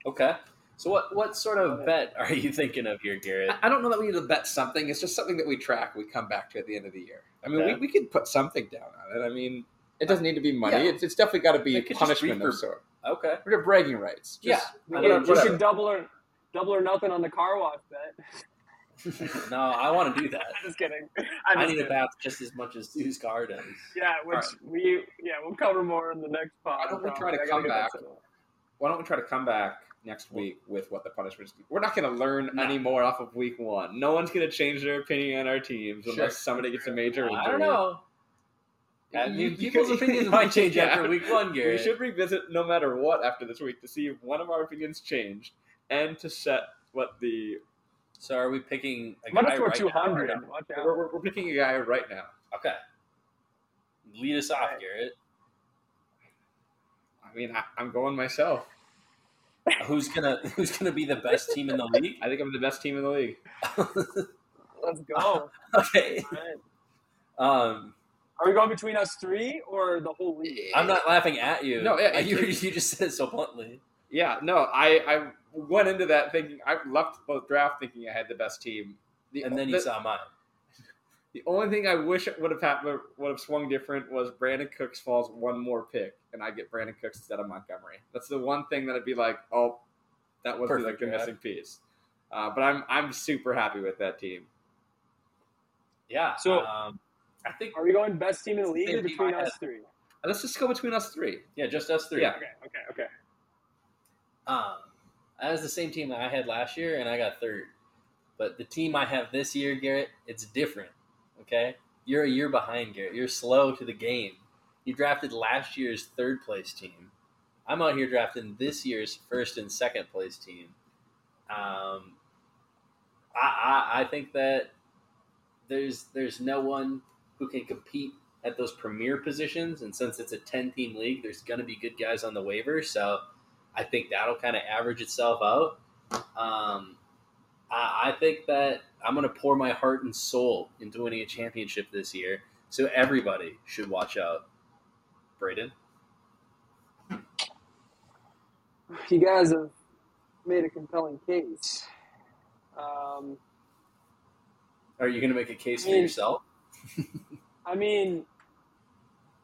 [SPEAKER 1] Okay. So what what sort of bet are you thinking of here, Garrett?
[SPEAKER 3] I- I don't know that we need to bet something. It's just something that we track. We come back to at the end of the year. I mean,
[SPEAKER 1] Okay.
[SPEAKER 3] we, we could put something down on it. I mean, it doesn't need to be money.
[SPEAKER 1] Yeah.
[SPEAKER 3] It's, it's definitely got to be punishment of sort.
[SPEAKER 1] Okay.
[SPEAKER 3] We're bragging rights. Just,
[SPEAKER 1] Yeah.
[SPEAKER 2] we,
[SPEAKER 1] I
[SPEAKER 2] could,
[SPEAKER 1] mean,
[SPEAKER 2] we
[SPEAKER 3] whatever.
[SPEAKER 2] could double or double or nothing on the car wash bet. <laughs>
[SPEAKER 1] no, I want to do that.
[SPEAKER 2] Just kidding.
[SPEAKER 1] I
[SPEAKER 2] I'm just
[SPEAKER 1] need a bath just as much as Sue's car does.
[SPEAKER 2] Yeah, which
[SPEAKER 3] Alright.
[SPEAKER 2] we yeah we'll cover more in the next pod.
[SPEAKER 3] Why don't we try to come back? Why don't we try to come back next week with what the punishments? We're not going to learn
[SPEAKER 1] No.
[SPEAKER 3] any more off of week one. No one's going to change their opinion on our teams
[SPEAKER 1] Sure.
[SPEAKER 3] unless somebody gets a major injury.
[SPEAKER 1] I don't know. I
[SPEAKER 3] You-
[SPEAKER 1] mean, people's
[SPEAKER 3] could-
[SPEAKER 1] opinions might change
[SPEAKER 3] Yeah.
[SPEAKER 1] after week one,
[SPEAKER 3] We should revisit no matter what after this week to see if one of our opinions changed and to set what the
[SPEAKER 1] So are we picking a guy
[SPEAKER 2] have to go
[SPEAKER 1] right
[SPEAKER 2] two
[SPEAKER 1] now or
[SPEAKER 2] hundred.
[SPEAKER 1] no?
[SPEAKER 2] Watch out.
[SPEAKER 3] we're, we're, we're picking a guy right now.
[SPEAKER 1] Okay. Lead us off,
[SPEAKER 2] Alright.
[SPEAKER 1] Garrett.
[SPEAKER 3] I mean, I, I'm going myself.
[SPEAKER 1] Who's gonna <laughs> Who's gonna be the best team in the <laughs> league?
[SPEAKER 3] I think I'm the best team in the league. <laughs>
[SPEAKER 2] Let's go.
[SPEAKER 1] okay.
[SPEAKER 2] Alright.
[SPEAKER 1] Um,
[SPEAKER 2] Are we going between us three or the whole league?
[SPEAKER 1] I'm not laughing at you.
[SPEAKER 3] No, yeah,
[SPEAKER 1] you
[SPEAKER 3] you-
[SPEAKER 1] you just said it so bluntly.
[SPEAKER 3] Yeah, no, I, I went into that thinking I left the draft thinking I had the best team. The,
[SPEAKER 1] And then you saw mine.
[SPEAKER 3] The only thing I wish would have happened would have swung different was Brandin Cooks falls one more pick, and I get Brandin Cooks instead of Montgomery. That's the one thing that I'd be like, oh, that was like
[SPEAKER 1] Perfect
[SPEAKER 3] the
[SPEAKER 1] draft.
[SPEAKER 3] missing piece. Uh, but I'm I'm super happy with that team.
[SPEAKER 1] Yeah.
[SPEAKER 2] So-
[SPEAKER 1] um, I think
[SPEAKER 2] Are we going best team in the league or between us three?
[SPEAKER 3] Let's just go between us three.
[SPEAKER 1] yeah, just us three.
[SPEAKER 3] Yeah.
[SPEAKER 2] Okay, okay, okay.
[SPEAKER 1] Um, that was the same team that I had last year, and I got third. But the team I have this year, Garrett, it's different. Okay, you're a year behind, Garrett. You're slow to the game. You drafted last year's third place team. I'm out here drafting this year's first and second place team. Um, I, I I think that there's there's no one who can compete at those premier positions, and since it's a 10 team league, there's going to be good guys on the waiver. So I think that'll kind of average itself out. Um, I, I think that I'm going to pour my heart and soul into winning a championship this year. So everybody should watch out. Braden?
[SPEAKER 2] You guys have made a compelling case. Um,
[SPEAKER 1] Are you going to make a case for
[SPEAKER 2] Mm.
[SPEAKER 1] yourself? <laughs>
[SPEAKER 2] I mean,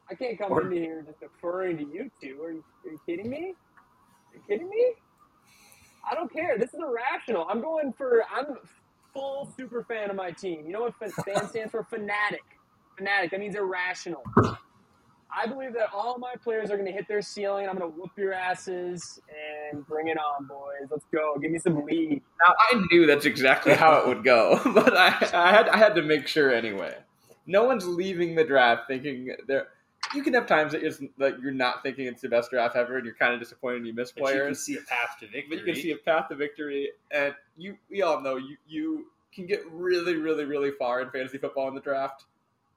[SPEAKER 2] I can't come
[SPEAKER 1] Or-
[SPEAKER 2] into here just deferring to you two. Are you, are you kidding me? Are you kidding me? I don't care. This is irrational. I'm going for. I'm full super fan of my team. You know what fan stands for? Fanatic. Fanatic. That means irrational. I believe that all my players are going to hit their ceiling. I'm going to whoop your asses and bring it on, boys. Let's go. Give me some lead.
[SPEAKER 3] Now I knew that's exactly how it would go, <laughs> but I, I had I had to make sure anyway. No one's leaving the draft thinking there. You can have times that you're, that you're not thinking it's the best draft ever, and you're kind of disappointed and you miss
[SPEAKER 1] But you can see a path to victory.
[SPEAKER 3] But you can see a path to victory, and you we all know you you can get really really really far in fantasy football in the draft,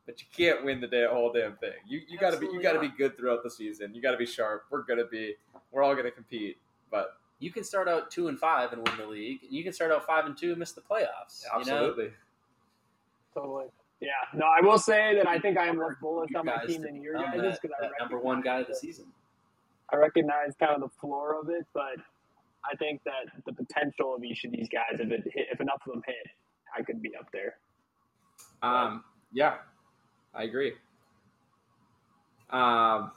[SPEAKER 3] but you can't win the day whole damn thing. You you got to be you got to be good throughout the season. You got to be sharp. We're gonna be. We're all gonna compete, but
[SPEAKER 1] you can start out two and five and win the league. and You can start out five and two and miss the playoffs. You know?
[SPEAKER 3] absolutely.
[SPEAKER 2] Totally. Yeah. No, I will say that I think I am less bullish on my team than your guys because I
[SPEAKER 1] that number one guy of the season.
[SPEAKER 2] I recognize kind of the floor of it, but I think that the potential of each of these guys, if it hit, if enough of them hit, I could be up there.
[SPEAKER 3] Um, yeah, I agree. Um,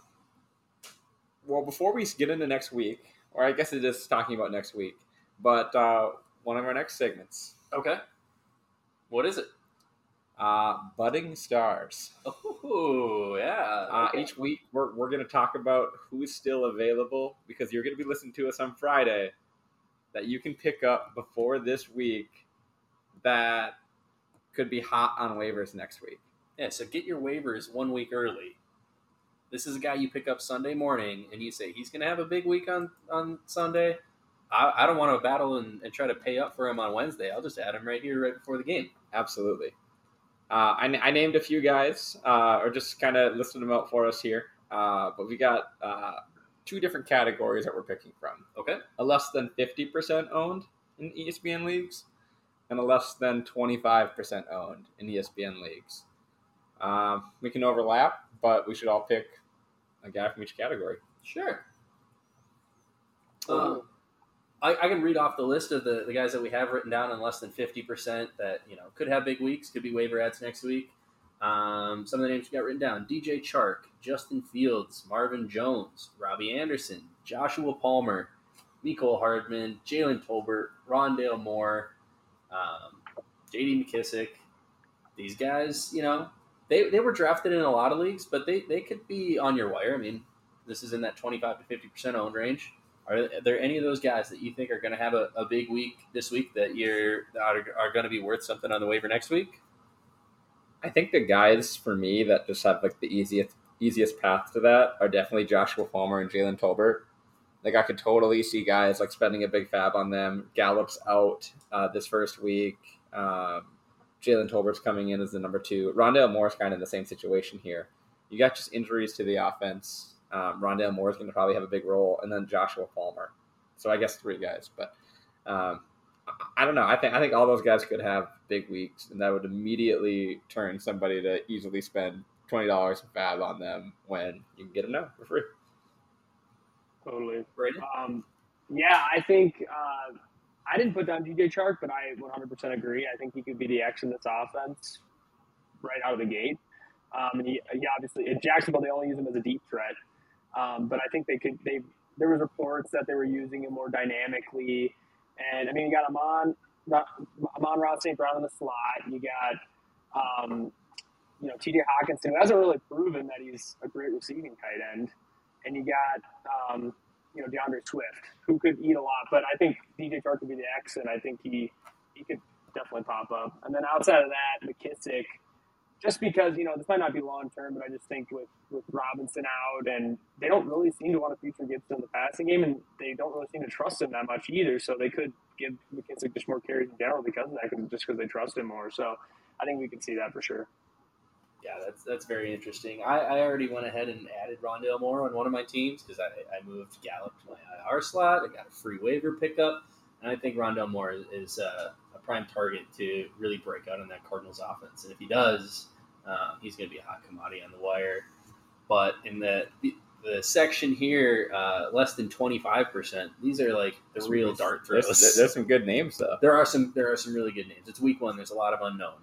[SPEAKER 3] well, before we get into next week, or I guess it is talking about next week, but uh, one of our next segments,
[SPEAKER 1] Okay. What is it?
[SPEAKER 3] Uh, budding stars.
[SPEAKER 1] Oh, yeah.
[SPEAKER 3] Uh,
[SPEAKER 1] okay.
[SPEAKER 3] Each week, we're, we're going to talk about who's still available because you're going to be listening to us on Friday that you can pick up before this week that could be hot on waivers next week.
[SPEAKER 1] Yeah, so get your waivers one week early. This is a guy you pick up Sunday morning, and you say he's going to have a big week on, on Sunday. I, I don't want to battle and, and try to pay up for him on Wednesday. I'll just add him right here, right before the game.
[SPEAKER 3] Absolutely. Uh, I, I named a few guys, uh, or just kind of listed them out for us here. Uh, but we got uh, two different categories that we're picking from
[SPEAKER 1] Okay.
[SPEAKER 3] a less than 50% owned in ESPN leagues, and a less than 25% owned in ESPN leagues. Um, we can overlap, but we should all pick a guy from each category.
[SPEAKER 1] Sure. Um, I, I can read off the list of the, the guys that we have written down in less than 50% that, you know, could have big weeks, could be waiver ads next week. Um, some of the names we got written down DJ Chark, Justin Fields, Marvin Jones, Robbie Anderson, Joshua Palmer, Mecole Hardman, Jalen Tolbert, Rondale Moore, um, JD McKissic. These guys, you know, they, they were drafted in a lot of leagues, but they, they could be on your wire. I mean, this is in that 25 to 50% owned range. Are there any of those guys that you think are going to have a, a big week this week that you're are, are going to be worth something on the waiver next week?
[SPEAKER 3] I think the guys for me that just have like the easiest easiest path to that are definitely Joshua Palmer and Jalen Tolbert. Like I could totally see guys like spending a big fab on them. Gallup's out uh, this first week. Um, Jalen Tolbert's coming in as the number two. Rondale Moore's kind of in the same situation here. You got just injuries to the offense. Um, Rondale Moore's going to probably have a big role, and then Joshua Palmer. So I guess three guys, but um, I- don't know. I think I think all those guys could have big weeks, and that would immediately turn somebody to easily spend twenty dollars fab on them when you can get them now for free.
[SPEAKER 2] Totally.
[SPEAKER 1] Braden?
[SPEAKER 2] Um, yeah, I think uh, I didn't put down DJ Chark, but I 100% agree. I think he could be the X in this offense. right out of the gate. Um, and he, he obviously in Jacksonville they only use him as a deep threat, um, but I think they could. They there was reports that they were using him more dynamically, and I mean you got Amon Amon-Ra St. Brown in the slot. You got um, you know T.J. Hockenson, who hasn't really proven that he's a great receiving tight end, and you got um, you know D'Andre Swift, who could eat a lot. But I think DJ Chark could be the X, and I think he he could definitely pop up. And then outside of that, McKissic just because you know this might not be long term, but I just think with with Robinson out and they don't really seem to want to feature Gibson in the passing game, and they don't really seem to trust him that much either. So they could give McKissic just more carries in general because of that, cause, just because they trust him more. So I think we can see that for sure.
[SPEAKER 1] Yeah, that's that's very interesting. I, I already went ahead and added Rondale Moore on one of my teams because I, I moved Gallup to my IR slot. I got a free waiver pickup, and I think Rondale Moore is, is uh, a prime target to really break out in that Cardinals offense. And if he does, um, he's going to be a hot commodity on the wire. But in the the section here, uh, less than twenty five percent. These are like the
[SPEAKER 3] There's
[SPEAKER 1] real dart throws.
[SPEAKER 3] There's, there's some good names though.
[SPEAKER 1] there are some there are some really good names. It's week one. There's a lot of unknown.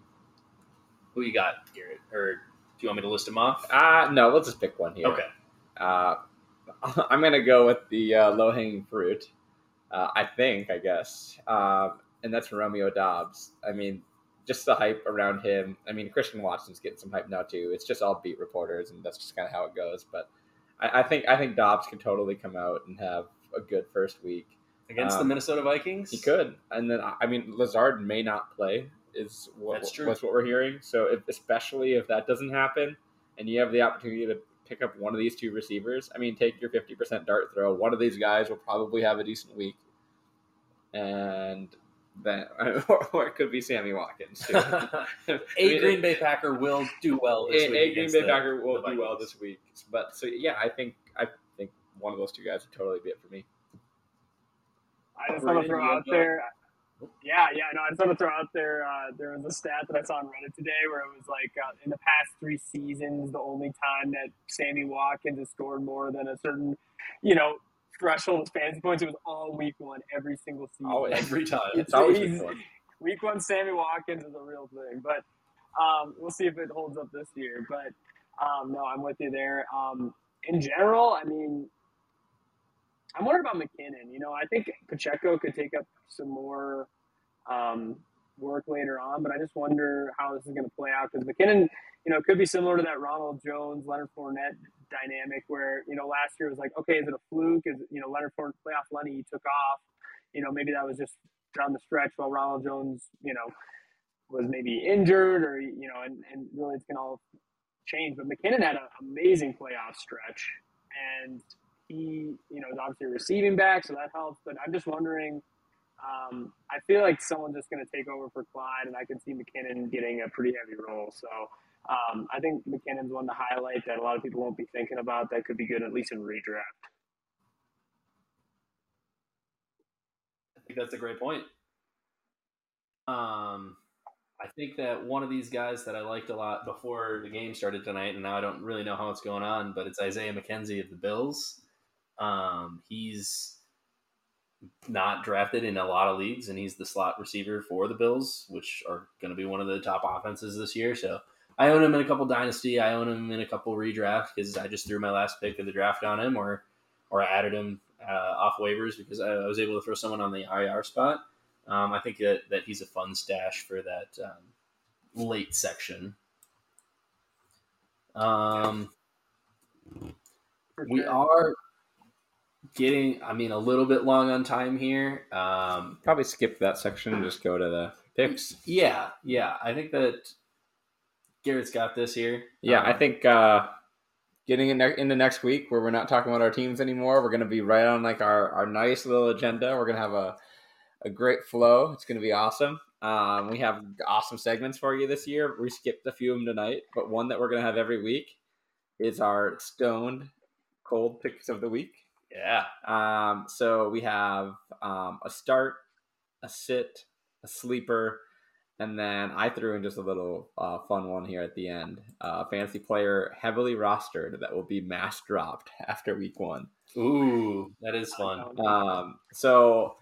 [SPEAKER 1] Who you got, Garrett? Or do you want me to list them off?
[SPEAKER 3] Uh no, let's just pick one here.
[SPEAKER 1] Okay.
[SPEAKER 3] Uh, <laughs> I'm gonna go with the uh, low hanging fruit. Uh, I think, I guess, um, and that's Romeo Doubs. I mean, just the hype around him. I mean, Christian Watson's getting some hype now too. It's just all beat reporters, and that's just kind of how it goes. But I, I think I think Doubs can totally come out and have a good first week.
[SPEAKER 1] Against the
[SPEAKER 3] Um,
[SPEAKER 1] Minnesota Vikings?
[SPEAKER 3] He could, and then I mean, Lazard may not play. Is what,
[SPEAKER 1] That's true.
[SPEAKER 3] That's what we're hearing. So, if, especially if that doesn't happen, and you have the opportunity to pick up one of these two receivers, I mean, take your fifty percent dart throw. One of these guys will probably have a decent week, and then <laughs> or it could be Sammy Watkins too. <laughs>
[SPEAKER 1] a Green Bay Packer will do well this
[SPEAKER 3] a,
[SPEAKER 1] week.
[SPEAKER 3] a Green Bay
[SPEAKER 1] the-
[SPEAKER 3] Packer will do well this week. But so yeah, I think I think one of those two guys would totally be it for me.
[SPEAKER 2] I just want to throw out there. Yeah, yeah, no, I just want to throw out there. Uh, there was a stat that I saw on Reddit today where it was like uh, in the past three seasons, the only time that Sammy Watkins has scored more than a certain, you know, threshold of fantasy points, it was all week one, every single season.
[SPEAKER 3] Always.
[SPEAKER 1] Every time.
[SPEAKER 3] It's always
[SPEAKER 2] he's-
[SPEAKER 3] been fun.
[SPEAKER 2] week one Sammy Watkins is a real thing, but um, we'll see if it holds up this year. But um, no, I'm with you there. Um, in general, I mean, I'm wondering about McKinnon. You know, I think Pacheco could take up some more um, work later on, but I just wonder how this is going to play out because McKinnon, you know, it could be similar to that Ronald Jones, Leonard Fournette dynamic where, you know, last year was like, okay, is it a fluke? Is, you know, Leonard Fournette, playoff Lenny, he took off. You know, maybe that was just down the stretch while Ronald Jones, you know, was maybe injured or, you know, and, and really it's to all change. But McKinnon had an amazing playoff stretch and he, you know, is obviously receiving back, so that helps. But I'm just wondering, um, I feel like someone's just going to take over for Clyde, and I can see McKinnon getting a pretty heavy role. So um, I think McKinnon's one to highlight that a lot of people won't be thinking about that could be good, at least in redraft.
[SPEAKER 1] I think that's a great point. Um, I think that one of these guys that I liked a lot before the game started tonight, and now I don't really know how it's going on, but it's Isaiah McKenzie of the Bills. Um, he's not drafted in a lot of leagues, and he's the slot receiver for the Bills, which are going to be one of the top offenses this year. So I own him in a couple dynasty. I own him in a couple redraft because I just threw my last pick of the draft on him, or or I added him uh, off waivers because I, I was able to throw someone on the IR spot. Um, I think that, that he's a fun stash for that um, late section. Um, we are getting, I mean, a little bit long on time here. Um,
[SPEAKER 3] Probably skip that section and just go to the picks.
[SPEAKER 1] yeah, yeah. I think that Garrett's got this here.
[SPEAKER 3] Yeah, I
[SPEAKER 1] Um,
[SPEAKER 3] think uh, getting in ne- into next week where we're not talking about our teams anymore, we're going to be right on like our, our nice little agenda. We're going to have a, a great flow. It's going to be awesome. Um, we have awesome segments for you this year. We skipped a few of them tonight, but one that we're going to have every week is our stoned cold picks of the week.
[SPEAKER 1] Yeah.
[SPEAKER 3] Um, so we have um, a start, a sit, a sleeper, and then I threw in just a little uh, fun one here at the end. Uh, fantasy player heavily rostered that will be mass dropped <laughs> after week one.
[SPEAKER 1] Ooh, that is fun.
[SPEAKER 3] Um, so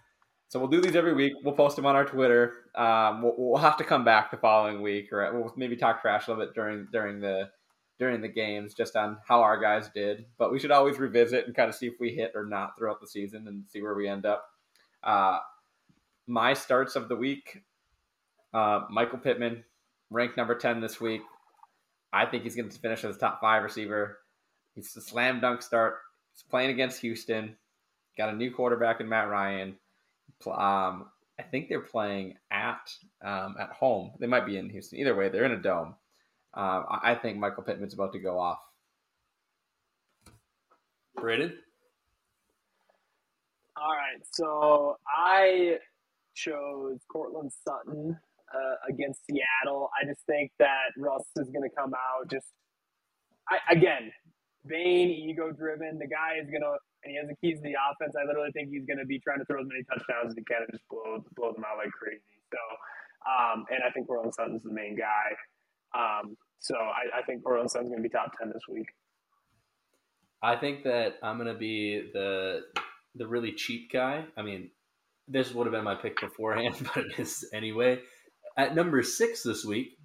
[SPEAKER 3] So we'll do these every week. We'll post them on our Twitter. Um, we'll, we'll have to come back the following week, or we'll maybe talk trash a little bit during during the during the games, just on how our guys did. But we should always revisit and kind of see if we hit or not throughout the season and see where we end up. Uh, my starts of the week: uh, Michael Pittman, ranked number ten this week. I think he's going to finish as a top five receiver. He's a slam dunk start. He's playing against Houston. Got a new quarterback in Matt Ryan. Um, I think they're playing at um, at home. They might be in Houston. Either way, they're in a dome. Um, I, I think Michael Pittman's about to go off.
[SPEAKER 1] Braden?
[SPEAKER 2] All right, so I chose Courtland Sutton uh, against Seattle. I just think that Russ is going to come out just I, again, vain, ego driven. The guy is going to and he has the keys to the offense. I literally think he's going to be trying to throw as many touchdowns as he can and just blow blow them out like crazy. So, um, and I think Courtland Sutton's the main guy. Um, so I, I think Courtland Sutton's going to be top ten this week.
[SPEAKER 1] I think that I'm going to be the the really cheap guy. I mean, this would have been my pick beforehand, <laughs> but it is anyway. At number six this week,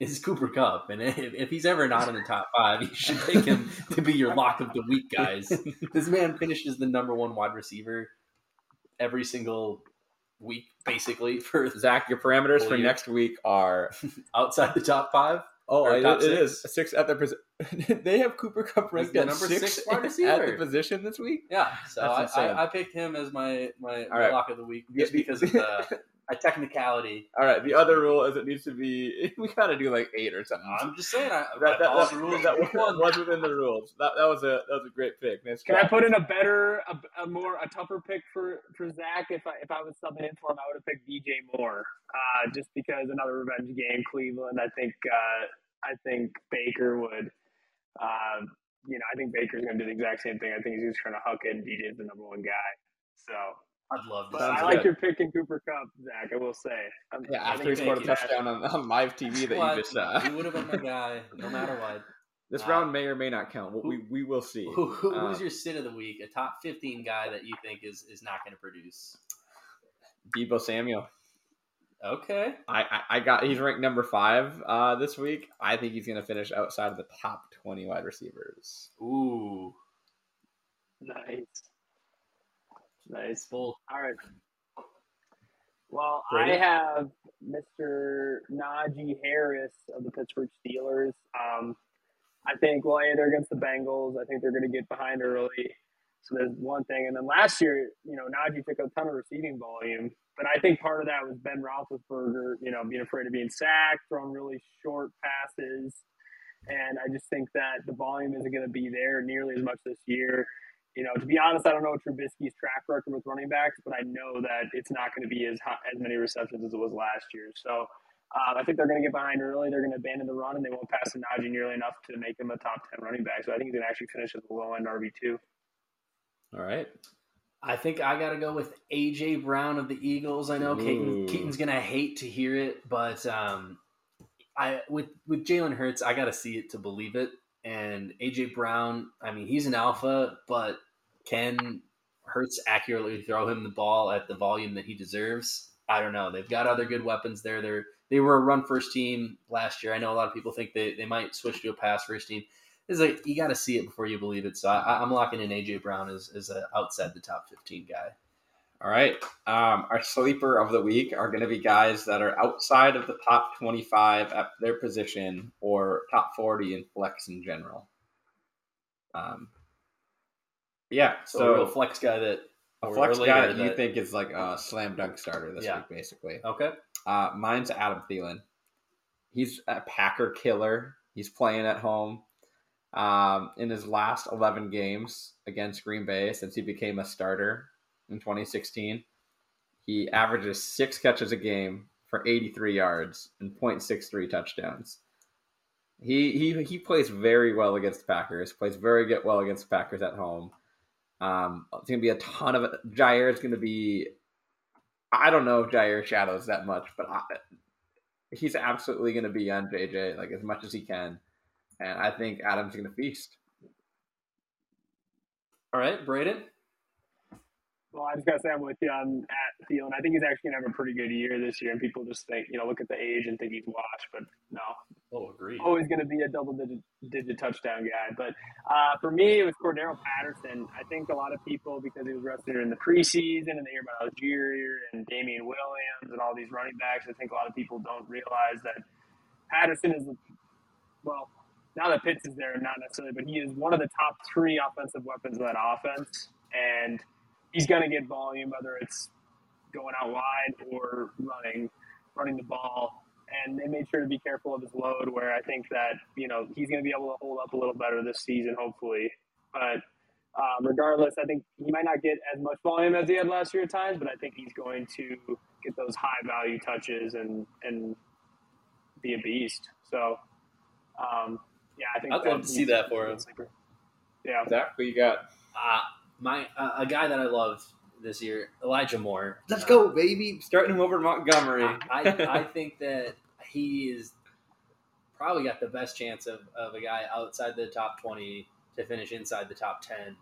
[SPEAKER 1] is Cooper Kupp, and if, if, he's ever not in the top five, you should take him to be your lock of the week, guys. this man finishes the number one wide receiver every single week, basically. For
[SPEAKER 3] Zach, your parameters for year. next week are
[SPEAKER 1] outside the top five.
[SPEAKER 3] Oh, it, it is six at the position. <laughs> they have Cooper Kupp ranked at number six, six wide receiver <laughs> at the position this week.
[SPEAKER 1] Yeah, so I, I, I, picked him as my my, my right. lock of the week just because of the <laughs> a technicality.
[SPEAKER 3] All right. The other rule is it needs to be. <laughs> We gotta do like eight or something.
[SPEAKER 1] I'm just saying. I,
[SPEAKER 3] that, that, that, rules that was within the rules. That, that was a that was a great pick.
[SPEAKER 2] Nice Can I put in a better, a, a, more, a tougher pick for for Zach? If I if I was subbing in for him, I would have picked DJ Moore. Uh, just because another revenge game, Cleveland. I think uh, I think Baker would. Uh, you know, I think Baker's going to do the exact same thing. I think he's just trying to huck it, and DJ's the number one guy. So
[SPEAKER 1] I'd love
[SPEAKER 2] to. I like your pick in Cooper Kupp, Zach. I will say.
[SPEAKER 3] I'm, yeah, after he scored a touchdown on, on, live TV that well, you just saw.
[SPEAKER 1] He would have been my guy, no matter what. <laughs>
[SPEAKER 3] This uh, round may or may not count. Who, we we will see.
[SPEAKER 1] Who, who, uh, who's your sit of the week? A top fifteen guy that you think is is not going to produce?
[SPEAKER 3] Deebo Samuel.
[SPEAKER 1] Okay.
[SPEAKER 3] I, I, I, got he's ranked number five uh, this week. I think he's going to finish outside of the top twenty wide receivers.
[SPEAKER 1] Ooh.
[SPEAKER 2] Nice. Nice. Full. All right. Well, Brady? I have Mr. Najee Harris of the Pittsburgh Steelers. Um, I think, well, A, they're against the Bengals. I think they're going to get behind early. So there's one thing. And then last year, you know, Najee took a ton of receiving volume. But I think part of that was Ben Roethlisberger, you know, being afraid of being sacked, throwing really short passes. And I just think that the volume isn't going to be there nearly as much this year you know, to be honest, I don't know Trubisky's track record with running backs, but I know that it's not going to be as high, as many receptions as it was last year. So um, I think they're going to get behind early. They're going to abandon the run, and they won't pass to Najee nearly enough to make him a top ten running back. So I think he's going to actually finish as a low end RB two.
[SPEAKER 3] All right.
[SPEAKER 1] I think I got to go with AJ Brown of the Eagles. I know Keaton, Keaton's going to hate to hear it, but um, I with with Jalen Hurts, I got to see it to believe it. And AJ Brown, I mean, he's an alpha, but can Hurts accurately throw him the ball at the volume that he deserves? I don't know. They've got other good weapons there. They're they were a run first team last year. I know a lot of people think they, they might switch to a pass first team. It's like you got to see it before you believe it. So I, am locking in AJ Brown as, as a outside the top 15 guy.
[SPEAKER 3] All right. Um, our sleeper of the week are going to be guys that are outside of the top 25 at their position or top 40 in flex in general. Um, yeah,
[SPEAKER 1] so, so a real flex guy that
[SPEAKER 3] a flex guy that you think is like a slam dunk starter this yeah. week, basically.
[SPEAKER 1] Okay.
[SPEAKER 3] Uh, mine's Adam Thielen. He's a Packer killer. He's playing at home. Um, in his last 11 games against Green Bay since he became a starter in 2016, he averages six catches a game for 83 yards and 0.63 touchdowns. He, he he plays very well against the Packers. Plays very good, well against the Packers at home. Um, it's going to be a ton of Jair is going to be. I don't know if Jair shadows that much, but I, he's absolutely going to be on JJ like as much as he can, and I think Adam's going to feast.
[SPEAKER 1] All right, Braden.
[SPEAKER 2] Well, I just gotta say I'm with you on Adam Thielen. I think he's actually gonna have a pretty good year this year, and people just think, you know, look at the age and think he's washed, but no,
[SPEAKER 1] Oh, agreed.
[SPEAKER 2] always going to be a double digit, digit touchdown guy. But uh, for me, it was Cordarrelle Patterson. I think a lot of people, because he was rested in the preseason and they hear about Allgeier and Damien Williams and all these running backs, I think a lot of people don't realize that Patterson is, well, now that Pitts is there, not necessarily, but he is one of the top three offensive weapons of that offense. And he's going to get volume, whether it's going out wide or running, running the ball and they made sure to be careful of his load. Where I think that you know he's going to be able to hold up a little better this season, hopefully. But um, regardless, I think he might not get as much volume as he had last year at times, but I think he's going to get those high value touches and and be a beast. So um, yeah, I think
[SPEAKER 1] I'd love to see that for him.
[SPEAKER 2] Yeah,
[SPEAKER 3] Zach, who you got?
[SPEAKER 1] Uh, my uh, a guy that I loved this year, Elijah Moore.
[SPEAKER 3] Let's go, baby. Starting him over Montgomery.
[SPEAKER 1] I, I, I <laughs> think that he is probably got the best chance of, of a guy outside the top 20 to finish inside the top 10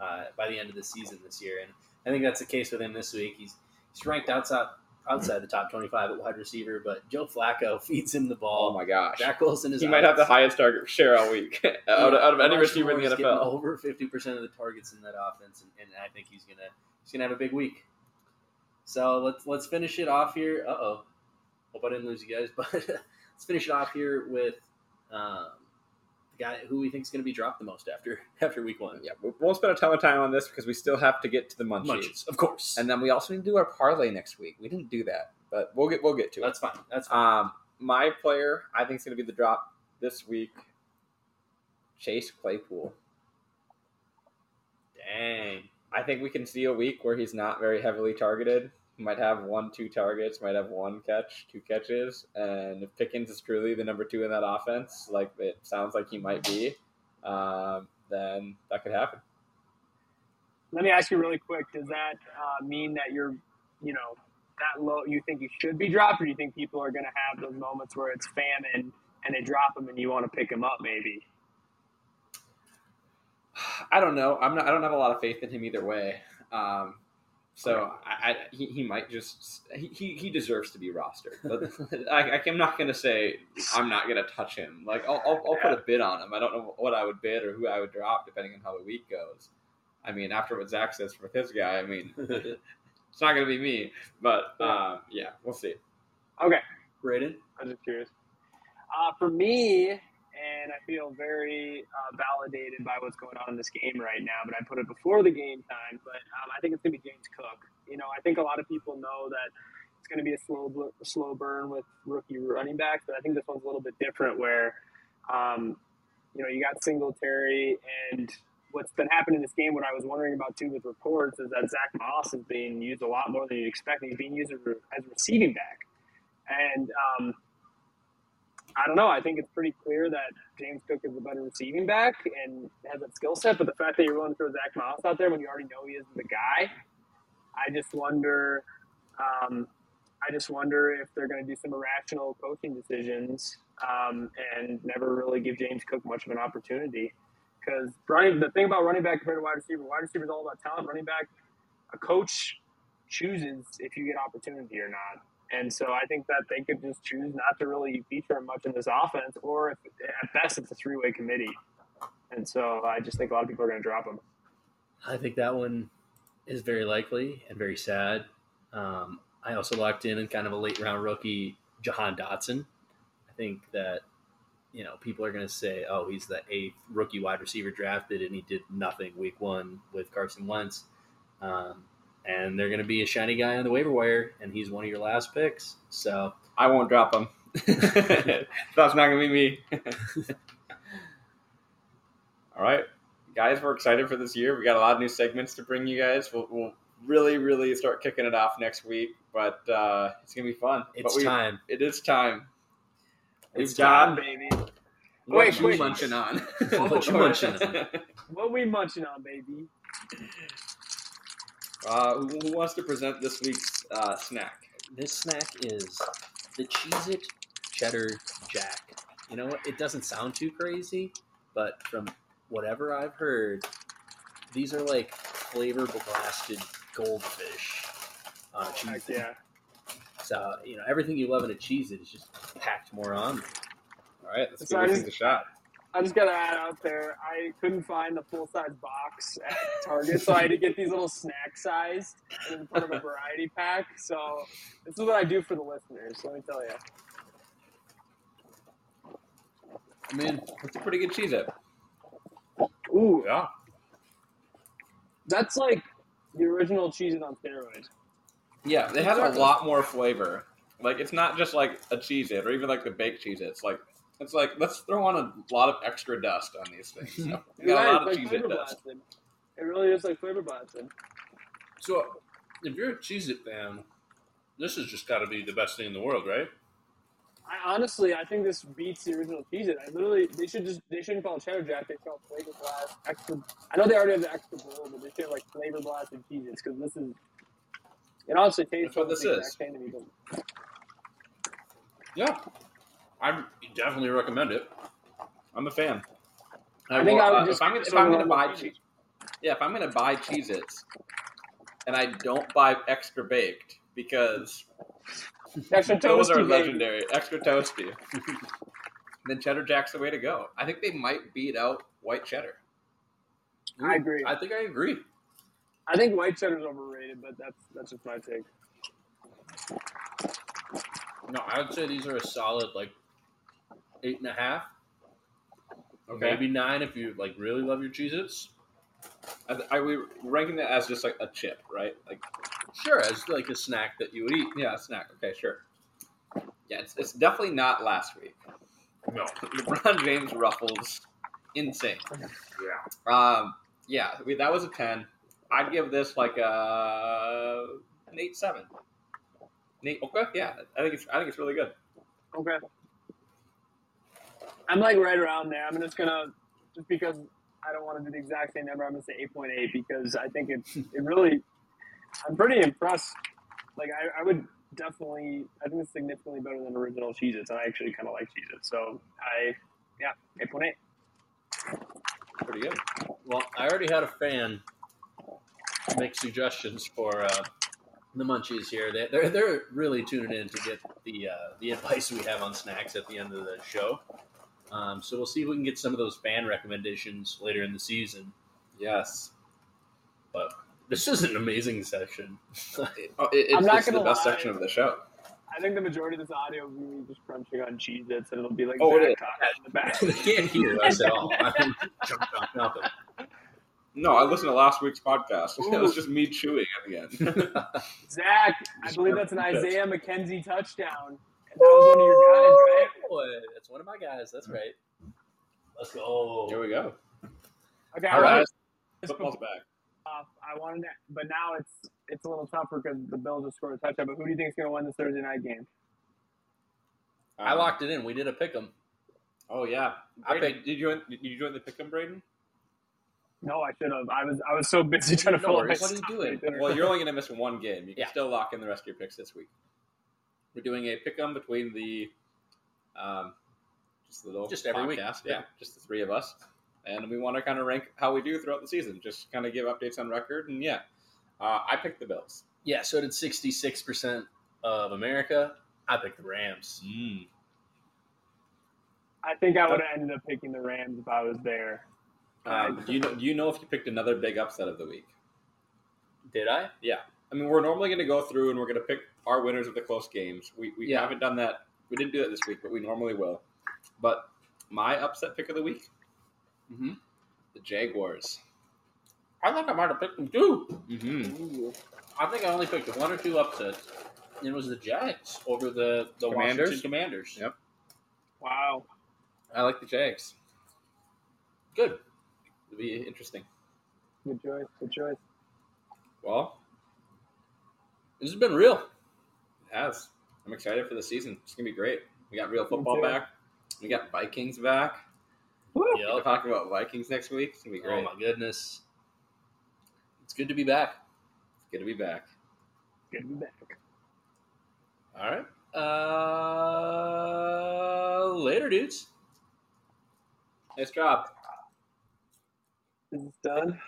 [SPEAKER 1] uh, by the end of the season this year. And I think that's the case with him this week. He's, he's ranked outside outside the top 25 at wide receiver, but Joe Flacco <laughs> feeds him the ball.
[SPEAKER 3] oh my gosh.
[SPEAKER 1] Zach Wilson is
[SPEAKER 3] He might have the highest target share all week <laughs> out, of, out of any receiver in the NFL.
[SPEAKER 1] Over 50% of the targets in that offense, and, and I think he's gonna he's gonna have a big week. So let's let's finish it off here. Uh oh, hope I didn't lose you guys, <laughs> but let's finish it off here with um, the guy who we think is going to be dropped the most after <laughs> after week one.
[SPEAKER 3] Yeah, we won't spend a ton of time on this because we still have to get to the munchies.
[SPEAKER 1] Munchies, of course,
[SPEAKER 3] And then we also need to do our parlay next week. We didn't do that, but we'll get we'll get to it.
[SPEAKER 1] that's fine. That's fine.
[SPEAKER 3] Um, my player, I think, is going to be the drop this week. Chase Claypool.
[SPEAKER 1] Dang,
[SPEAKER 3] I think we can see a week where he's not very heavily targeted. Might have one, two targets, might have one catch, two catches, and if Pickens is truly the number two in that offense, like it sounds like he might be, um, then that could happen.
[SPEAKER 2] Let me ask you really quick: Does that uh, mean that you're, you know, that low? You think you should be dropped, or do you think people are going to have those moments where it's famine and they drop him and you want to pick him up? Maybe.
[SPEAKER 3] I don't know. I'm not. I don't have a lot of faith in him either way. Um, so I, I he, he might just he, he, he deserves to be rostered. But <laughs> I, I'm not going to say I'm not going to touch him. Like I'll, I'll, I'll put a bid on him. I don't know what I would bid or who I would drop depending on how the week goes. I mean, after what Zach says for his guy, I mean, <laughs> it's not going to be me. But um, yeah, we'll see.
[SPEAKER 2] Okay,
[SPEAKER 1] Braden.
[SPEAKER 2] I'm just curious. Uh, for me, and I feel very uh, validated by what's going on in this game right now, but I put it before the game time. But um, I think it's going to be James Cook. You know, I think a lot of people know that it's going to be a slow, slow burn with rookie running backs, but I think this one's a little bit different where, um, you know, you got Singletary and what's been happening in this game, what I was wondering about too with reports is that Zach Moss is being used a lot more than you'd expect. He's being used as a receiving back. And um, I don't know. I think it's pretty clear that James Cook is a better receiving back and has that skill set. But the fact that you're willing to throw Zach Moss out there when you already know he isn't the guy, I just wonder. Um, I just wonder if they're going to do some irrational coaching decisions um, and never really give James Cook much of an opportunity. Because the thing about running back compared to wide receiver, wide receiver is all about talent. Running back, a coach chooses if you get opportunity or not. And so I think that they could just choose not to really feature him much in this offense, or if at best it's a three way committee. And so I just think a lot of people are going to drop him.
[SPEAKER 1] I think that one is very likely and very sad. Um, I also locked in in kind of a late round rookie, Jahan Dotson. I think that you know people are going to say, "Oh, he's the eighth rookie wide receiver drafted, and he did nothing week one with Carson Wentz." Um, and they're going to be a shiny guy on the waiver wire, and he's one of your last picks. So
[SPEAKER 3] I won't drop him. <laughs> That's not going to be me. <laughs> All right, guys, we're excited for this year. We got a lot of new segments to bring you guys. We'll, we'll really, really start kicking it off next week, but uh, it's gonna be fun.
[SPEAKER 1] it's
[SPEAKER 3] we,
[SPEAKER 1] time.
[SPEAKER 3] It is time.
[SPEAKER 1] It's
[SPEAKER 3] We've
[SPEAKER 2] John,
[SPEAKER 3] got
[SPEAKER 2] baby.
[SPEAKER 3] what
[SPEAKER 2] Wait,
[SPEAKER 3] you
[SPEAKER 2] wait.
[SPEAKER 3] munching on. <laughs>
[SPEAKER 1] What you munching on?
[SPEAKER 2] What we munching on, baby?
[SPEAKER 3] Uh, who, who wants to present this week's uh, snack?
[SPEAKER 1] This snack is the Cheez It Cheddar Jack. You know what? It doesn't sound too crazy, but from whatever I've heard, these are like flavor blasted goldfish on a cheese.
[SPEAKER 2] Heck yeah.
[SPEAKER 1] So you know everything you love in a cheese it is just packed more on.
[SPEAKER 3] All right, let's
[SPEAKER 2] So
[SPEAKER 3] give this a shot.
[SPEAKER 2] I just gotta add out there, I couldn't find the full size box at Target, so I had to get these little snack sized and them in a variety pack. So this is what I do for the listeners. Let me tell you.
[SPEAKER 1] I mean,
[SPEAKER 3] It's a pretty good cheese it.
[SPEAKER 2] Ooh,
[SPEAKER 1] yeah,
[SPEAKER 2] that's like the original cheeses on steroids.
[SPEAKER 3] Yeah, they have a lot more flavor. Like it's not just like a cheese it or even like the baked cheese It's like it's like let's throw on a lot of extra dust on these things. <laughs> So, we got a lot of
[SPEAKER 2] it's
[SPEAKER 3] cheese it dust.
[SPEAKER 2] blasted. It really is like flavor blasted.
[SPEAKER 1] So, if you're a Cheez It fan, this has just got to be the best thing in the world, right?
[SPEAKER 2] I honestly, I think this beats the original cheese it. I literally, they should just, they shouldn't call it cheddar jack. They should call it flavor blast extra. I know they already have the extra bowl, but they should have like flavor blasted cheese it because this is. It honestly tastes
[SPEAKER 3] That's what this is.
[SPEAKER 2] exact to me, but
[SPEAKER 1] Yeah, I definitely recommend it.
[SPEAKER 3] I'm a fan.
[SPEAKER 2] I think I would
[SPEAKER 3] uh,
[SPEAKER 2] just
[SPEAKER 3] if I'm, if I'm gonna buy cheese, yeah, if I'm gonna buy Cheez Its and I don't buy extra baked because
[SPEAKER 2] extra <laughs>
[SPEAKER 3] those are legendary, extra toasty. <laughs> then cheddar jack's the way to go. I think they might beat out white cheddar.
[SPEAKER 2] I agree.
[SPEAKER 1] I think I agree.
[SPEAKER 2] I think white cheddar's overrated, but that's that's just my take.
[SPEAKER 1] No, I would say these are a solid like eight and a half,
[SPEAKER 3] Okay.
[SPEAKER 1] maybe nine if you like really love your Cheez-Its.
[SPEAKER 3] Are, are we ranking that as just like a chip, right? Like
[SPEAKER 1] Sure, as like a snack that you would eat.
[SPEAKER 3] Yeah, a snack. Okay, sure. Yeah, it's, it's definitely not last week.
[SPEAKER 1] No, <laughs>
[SPEAKER 3] LeBron James ruffles, insane.
[SPEAKER 1] yeah,
[SPEAKER 3] Um, yeah, we, that was a ten. I'd give this like a an eight seven. An eight, okay, yeah, I think it's I think it's really good.
[SPEAKER 2] Okay. I'm like right around there. I'm just gonna just because I don't want to do the exact same number. I'm gonna say 8.8 because I think it's it really. I'm pretty impressed. Like I, I would definitely. I think it's significantly better than original Cheez-Its, and I actually kind of like Cheez-Its. So I, yeah, 8.8.
[SPEAKER 3] Pretty good.
[SPEAKER 1] Well, I already had a fan make suggestions for uh, the munchies here. They, they're they're really tuning in to get the uh, the advice we have on snacks at the end of the show. Um, so we'll see if we can get some of those fan recommendations later in the season.
[SPEAKER 3] Yes.
[SPEAKER 1] But this is an amazing section. <laughs>
[SPEAKER 3] It, oh, it,
[SPEAKER 2] I'm
[SPEAKER 3] it's,
[SPEAKER 2] not
[SPEAKER 3] it's the
[SPEAKER 2] gonna
[SPEAKER 3] best
[SPEAKER 2] lie.
[SPEAKER 3] section of the show.
[SPEAKER 2] I think the majority of this audio will be me just crunching on Cheez-Its, and it'll be like
[SPEAKER 3] Oh, it
[SPEAKER 2] Zach
[SPEAKER 3] is.
[SPEAKER 2] talking in the back. <laughs>
[SPEAKER 1] they can't hear <laughs> us at all. I'm jumped on nothing.
[SPEAKER 3] No, I listened to last week's podcast. It was just me chewing at the end.
[SPEAKER 2] Zach, I believe that's an Isaiah McKenzie touchdown. And that was one of your guys, right?
[SPEAKER 1] Boy, that's one of my guys. That's right. Let's go.
[SPEAKER 3] Here we go.
[SPEAKER 2] Okay,
[SPEAKER 1] All
[SPEAKER 2] I
[SPEAKER 1] right.
[SPEAKER 3] Football's back.
[SPEAKER 2] off. I wanted to, but now it's it's a little tougher because the Bills just scored a touchdown. But who do you think is going to win this Thursday night game?
[SPEAKER 1] I
[SPEAKER 3] Um,
[SPEAKER 1] locked it in. We did a pick 'em.
[SPEAKER 3] Oh yeah,
[SPEAKER 1] I
[SPEAKER 3] Braden, did you join? Did you join the pick'em, Braden?
[SPEAKER 2] No, I should have. I was I was so busy trying to
[SPEAKER 1] No
[SPEAKER 2] fill
[SPEAKER 1] worries. What are you doing?
[SPEAKER 3] Well, you're only going to miss one game. You can
[SPEAKER 1] Yeah.
[SPEAKER 3] still lock in the rest of your picks this week. We're doing a pick'em between the, um, just the little
[SPEAKER 1] Just every week.
[SPEAKER 3] podcast.
[SPEAKER 1] Yeah.
[SPEAKER 3] Yeah, just the three of us, and we want to kind of rank how we do throughout the season. Just kind of give updates on record, and yeah, uh, I picked the Bills.
[SPEAKER 1] Yeah, so did 66% of America. I picked the Rams.
[SPEAKER 3] Mm.
[SPEAKER 2] I think I would have ended up picking the Rams if I was there.
[SPEAKER 3] Um, do you know? Do you know if you picked another big upset of the week?
[SPEAKER 1] Did I? Yeah.
[SPEAKER 3] I mean, we're normally going to go through and we're going to pick our winners of the close games. We, we
[SPEAKER 1] Yeah.
[SPEAKER 3] haven't done that. We didn't do that this week, but we normally will. But my upset pick of the week,
[SPEAKER 1] Mm-hmm.
[SPEAKER 3] the Jaguars.
[SPEAKER 1] I think I might have picked them too.
[SPEAKER 3] Mm-hmm.
[SPEAKER 1] I think I only picked one or two upsets. It was the Jags over the, the
[SPEAKER 3] Commanders?
[SPEAKER 1] Washington Commanders.
[SPEAKER 3] Yep.
[SPEAKER 2] Wow.
[SPEAKER 3] I like the Jags.
[SPEAKER 1] Good.
[SPEAKER 3] It'll be interesting.
[SPEAKER 2] Good choice. Good choice.
[SPEAKER 3] Well,
[SPEAKER 1] This has been real.
[SPEAKER 3] It has. I'm excited for the season. It's gonna be great. We got real football back. We got Vikings back.
[SPEAKER 2] Woo.
[SPEAKER 3] We're talking about Vikings next week. It's gonna be great.
[SPEAKER 1] Oh my goodness. It's good to be back.
[SPEAKER 3] It's good to be back.
[SPEAKER 2] Good to be back.
[SPEAKER 1] All right. Uh, later, dudes.
[SPEAKER 3] Nice job.
[SPEAKER 2] Is this done?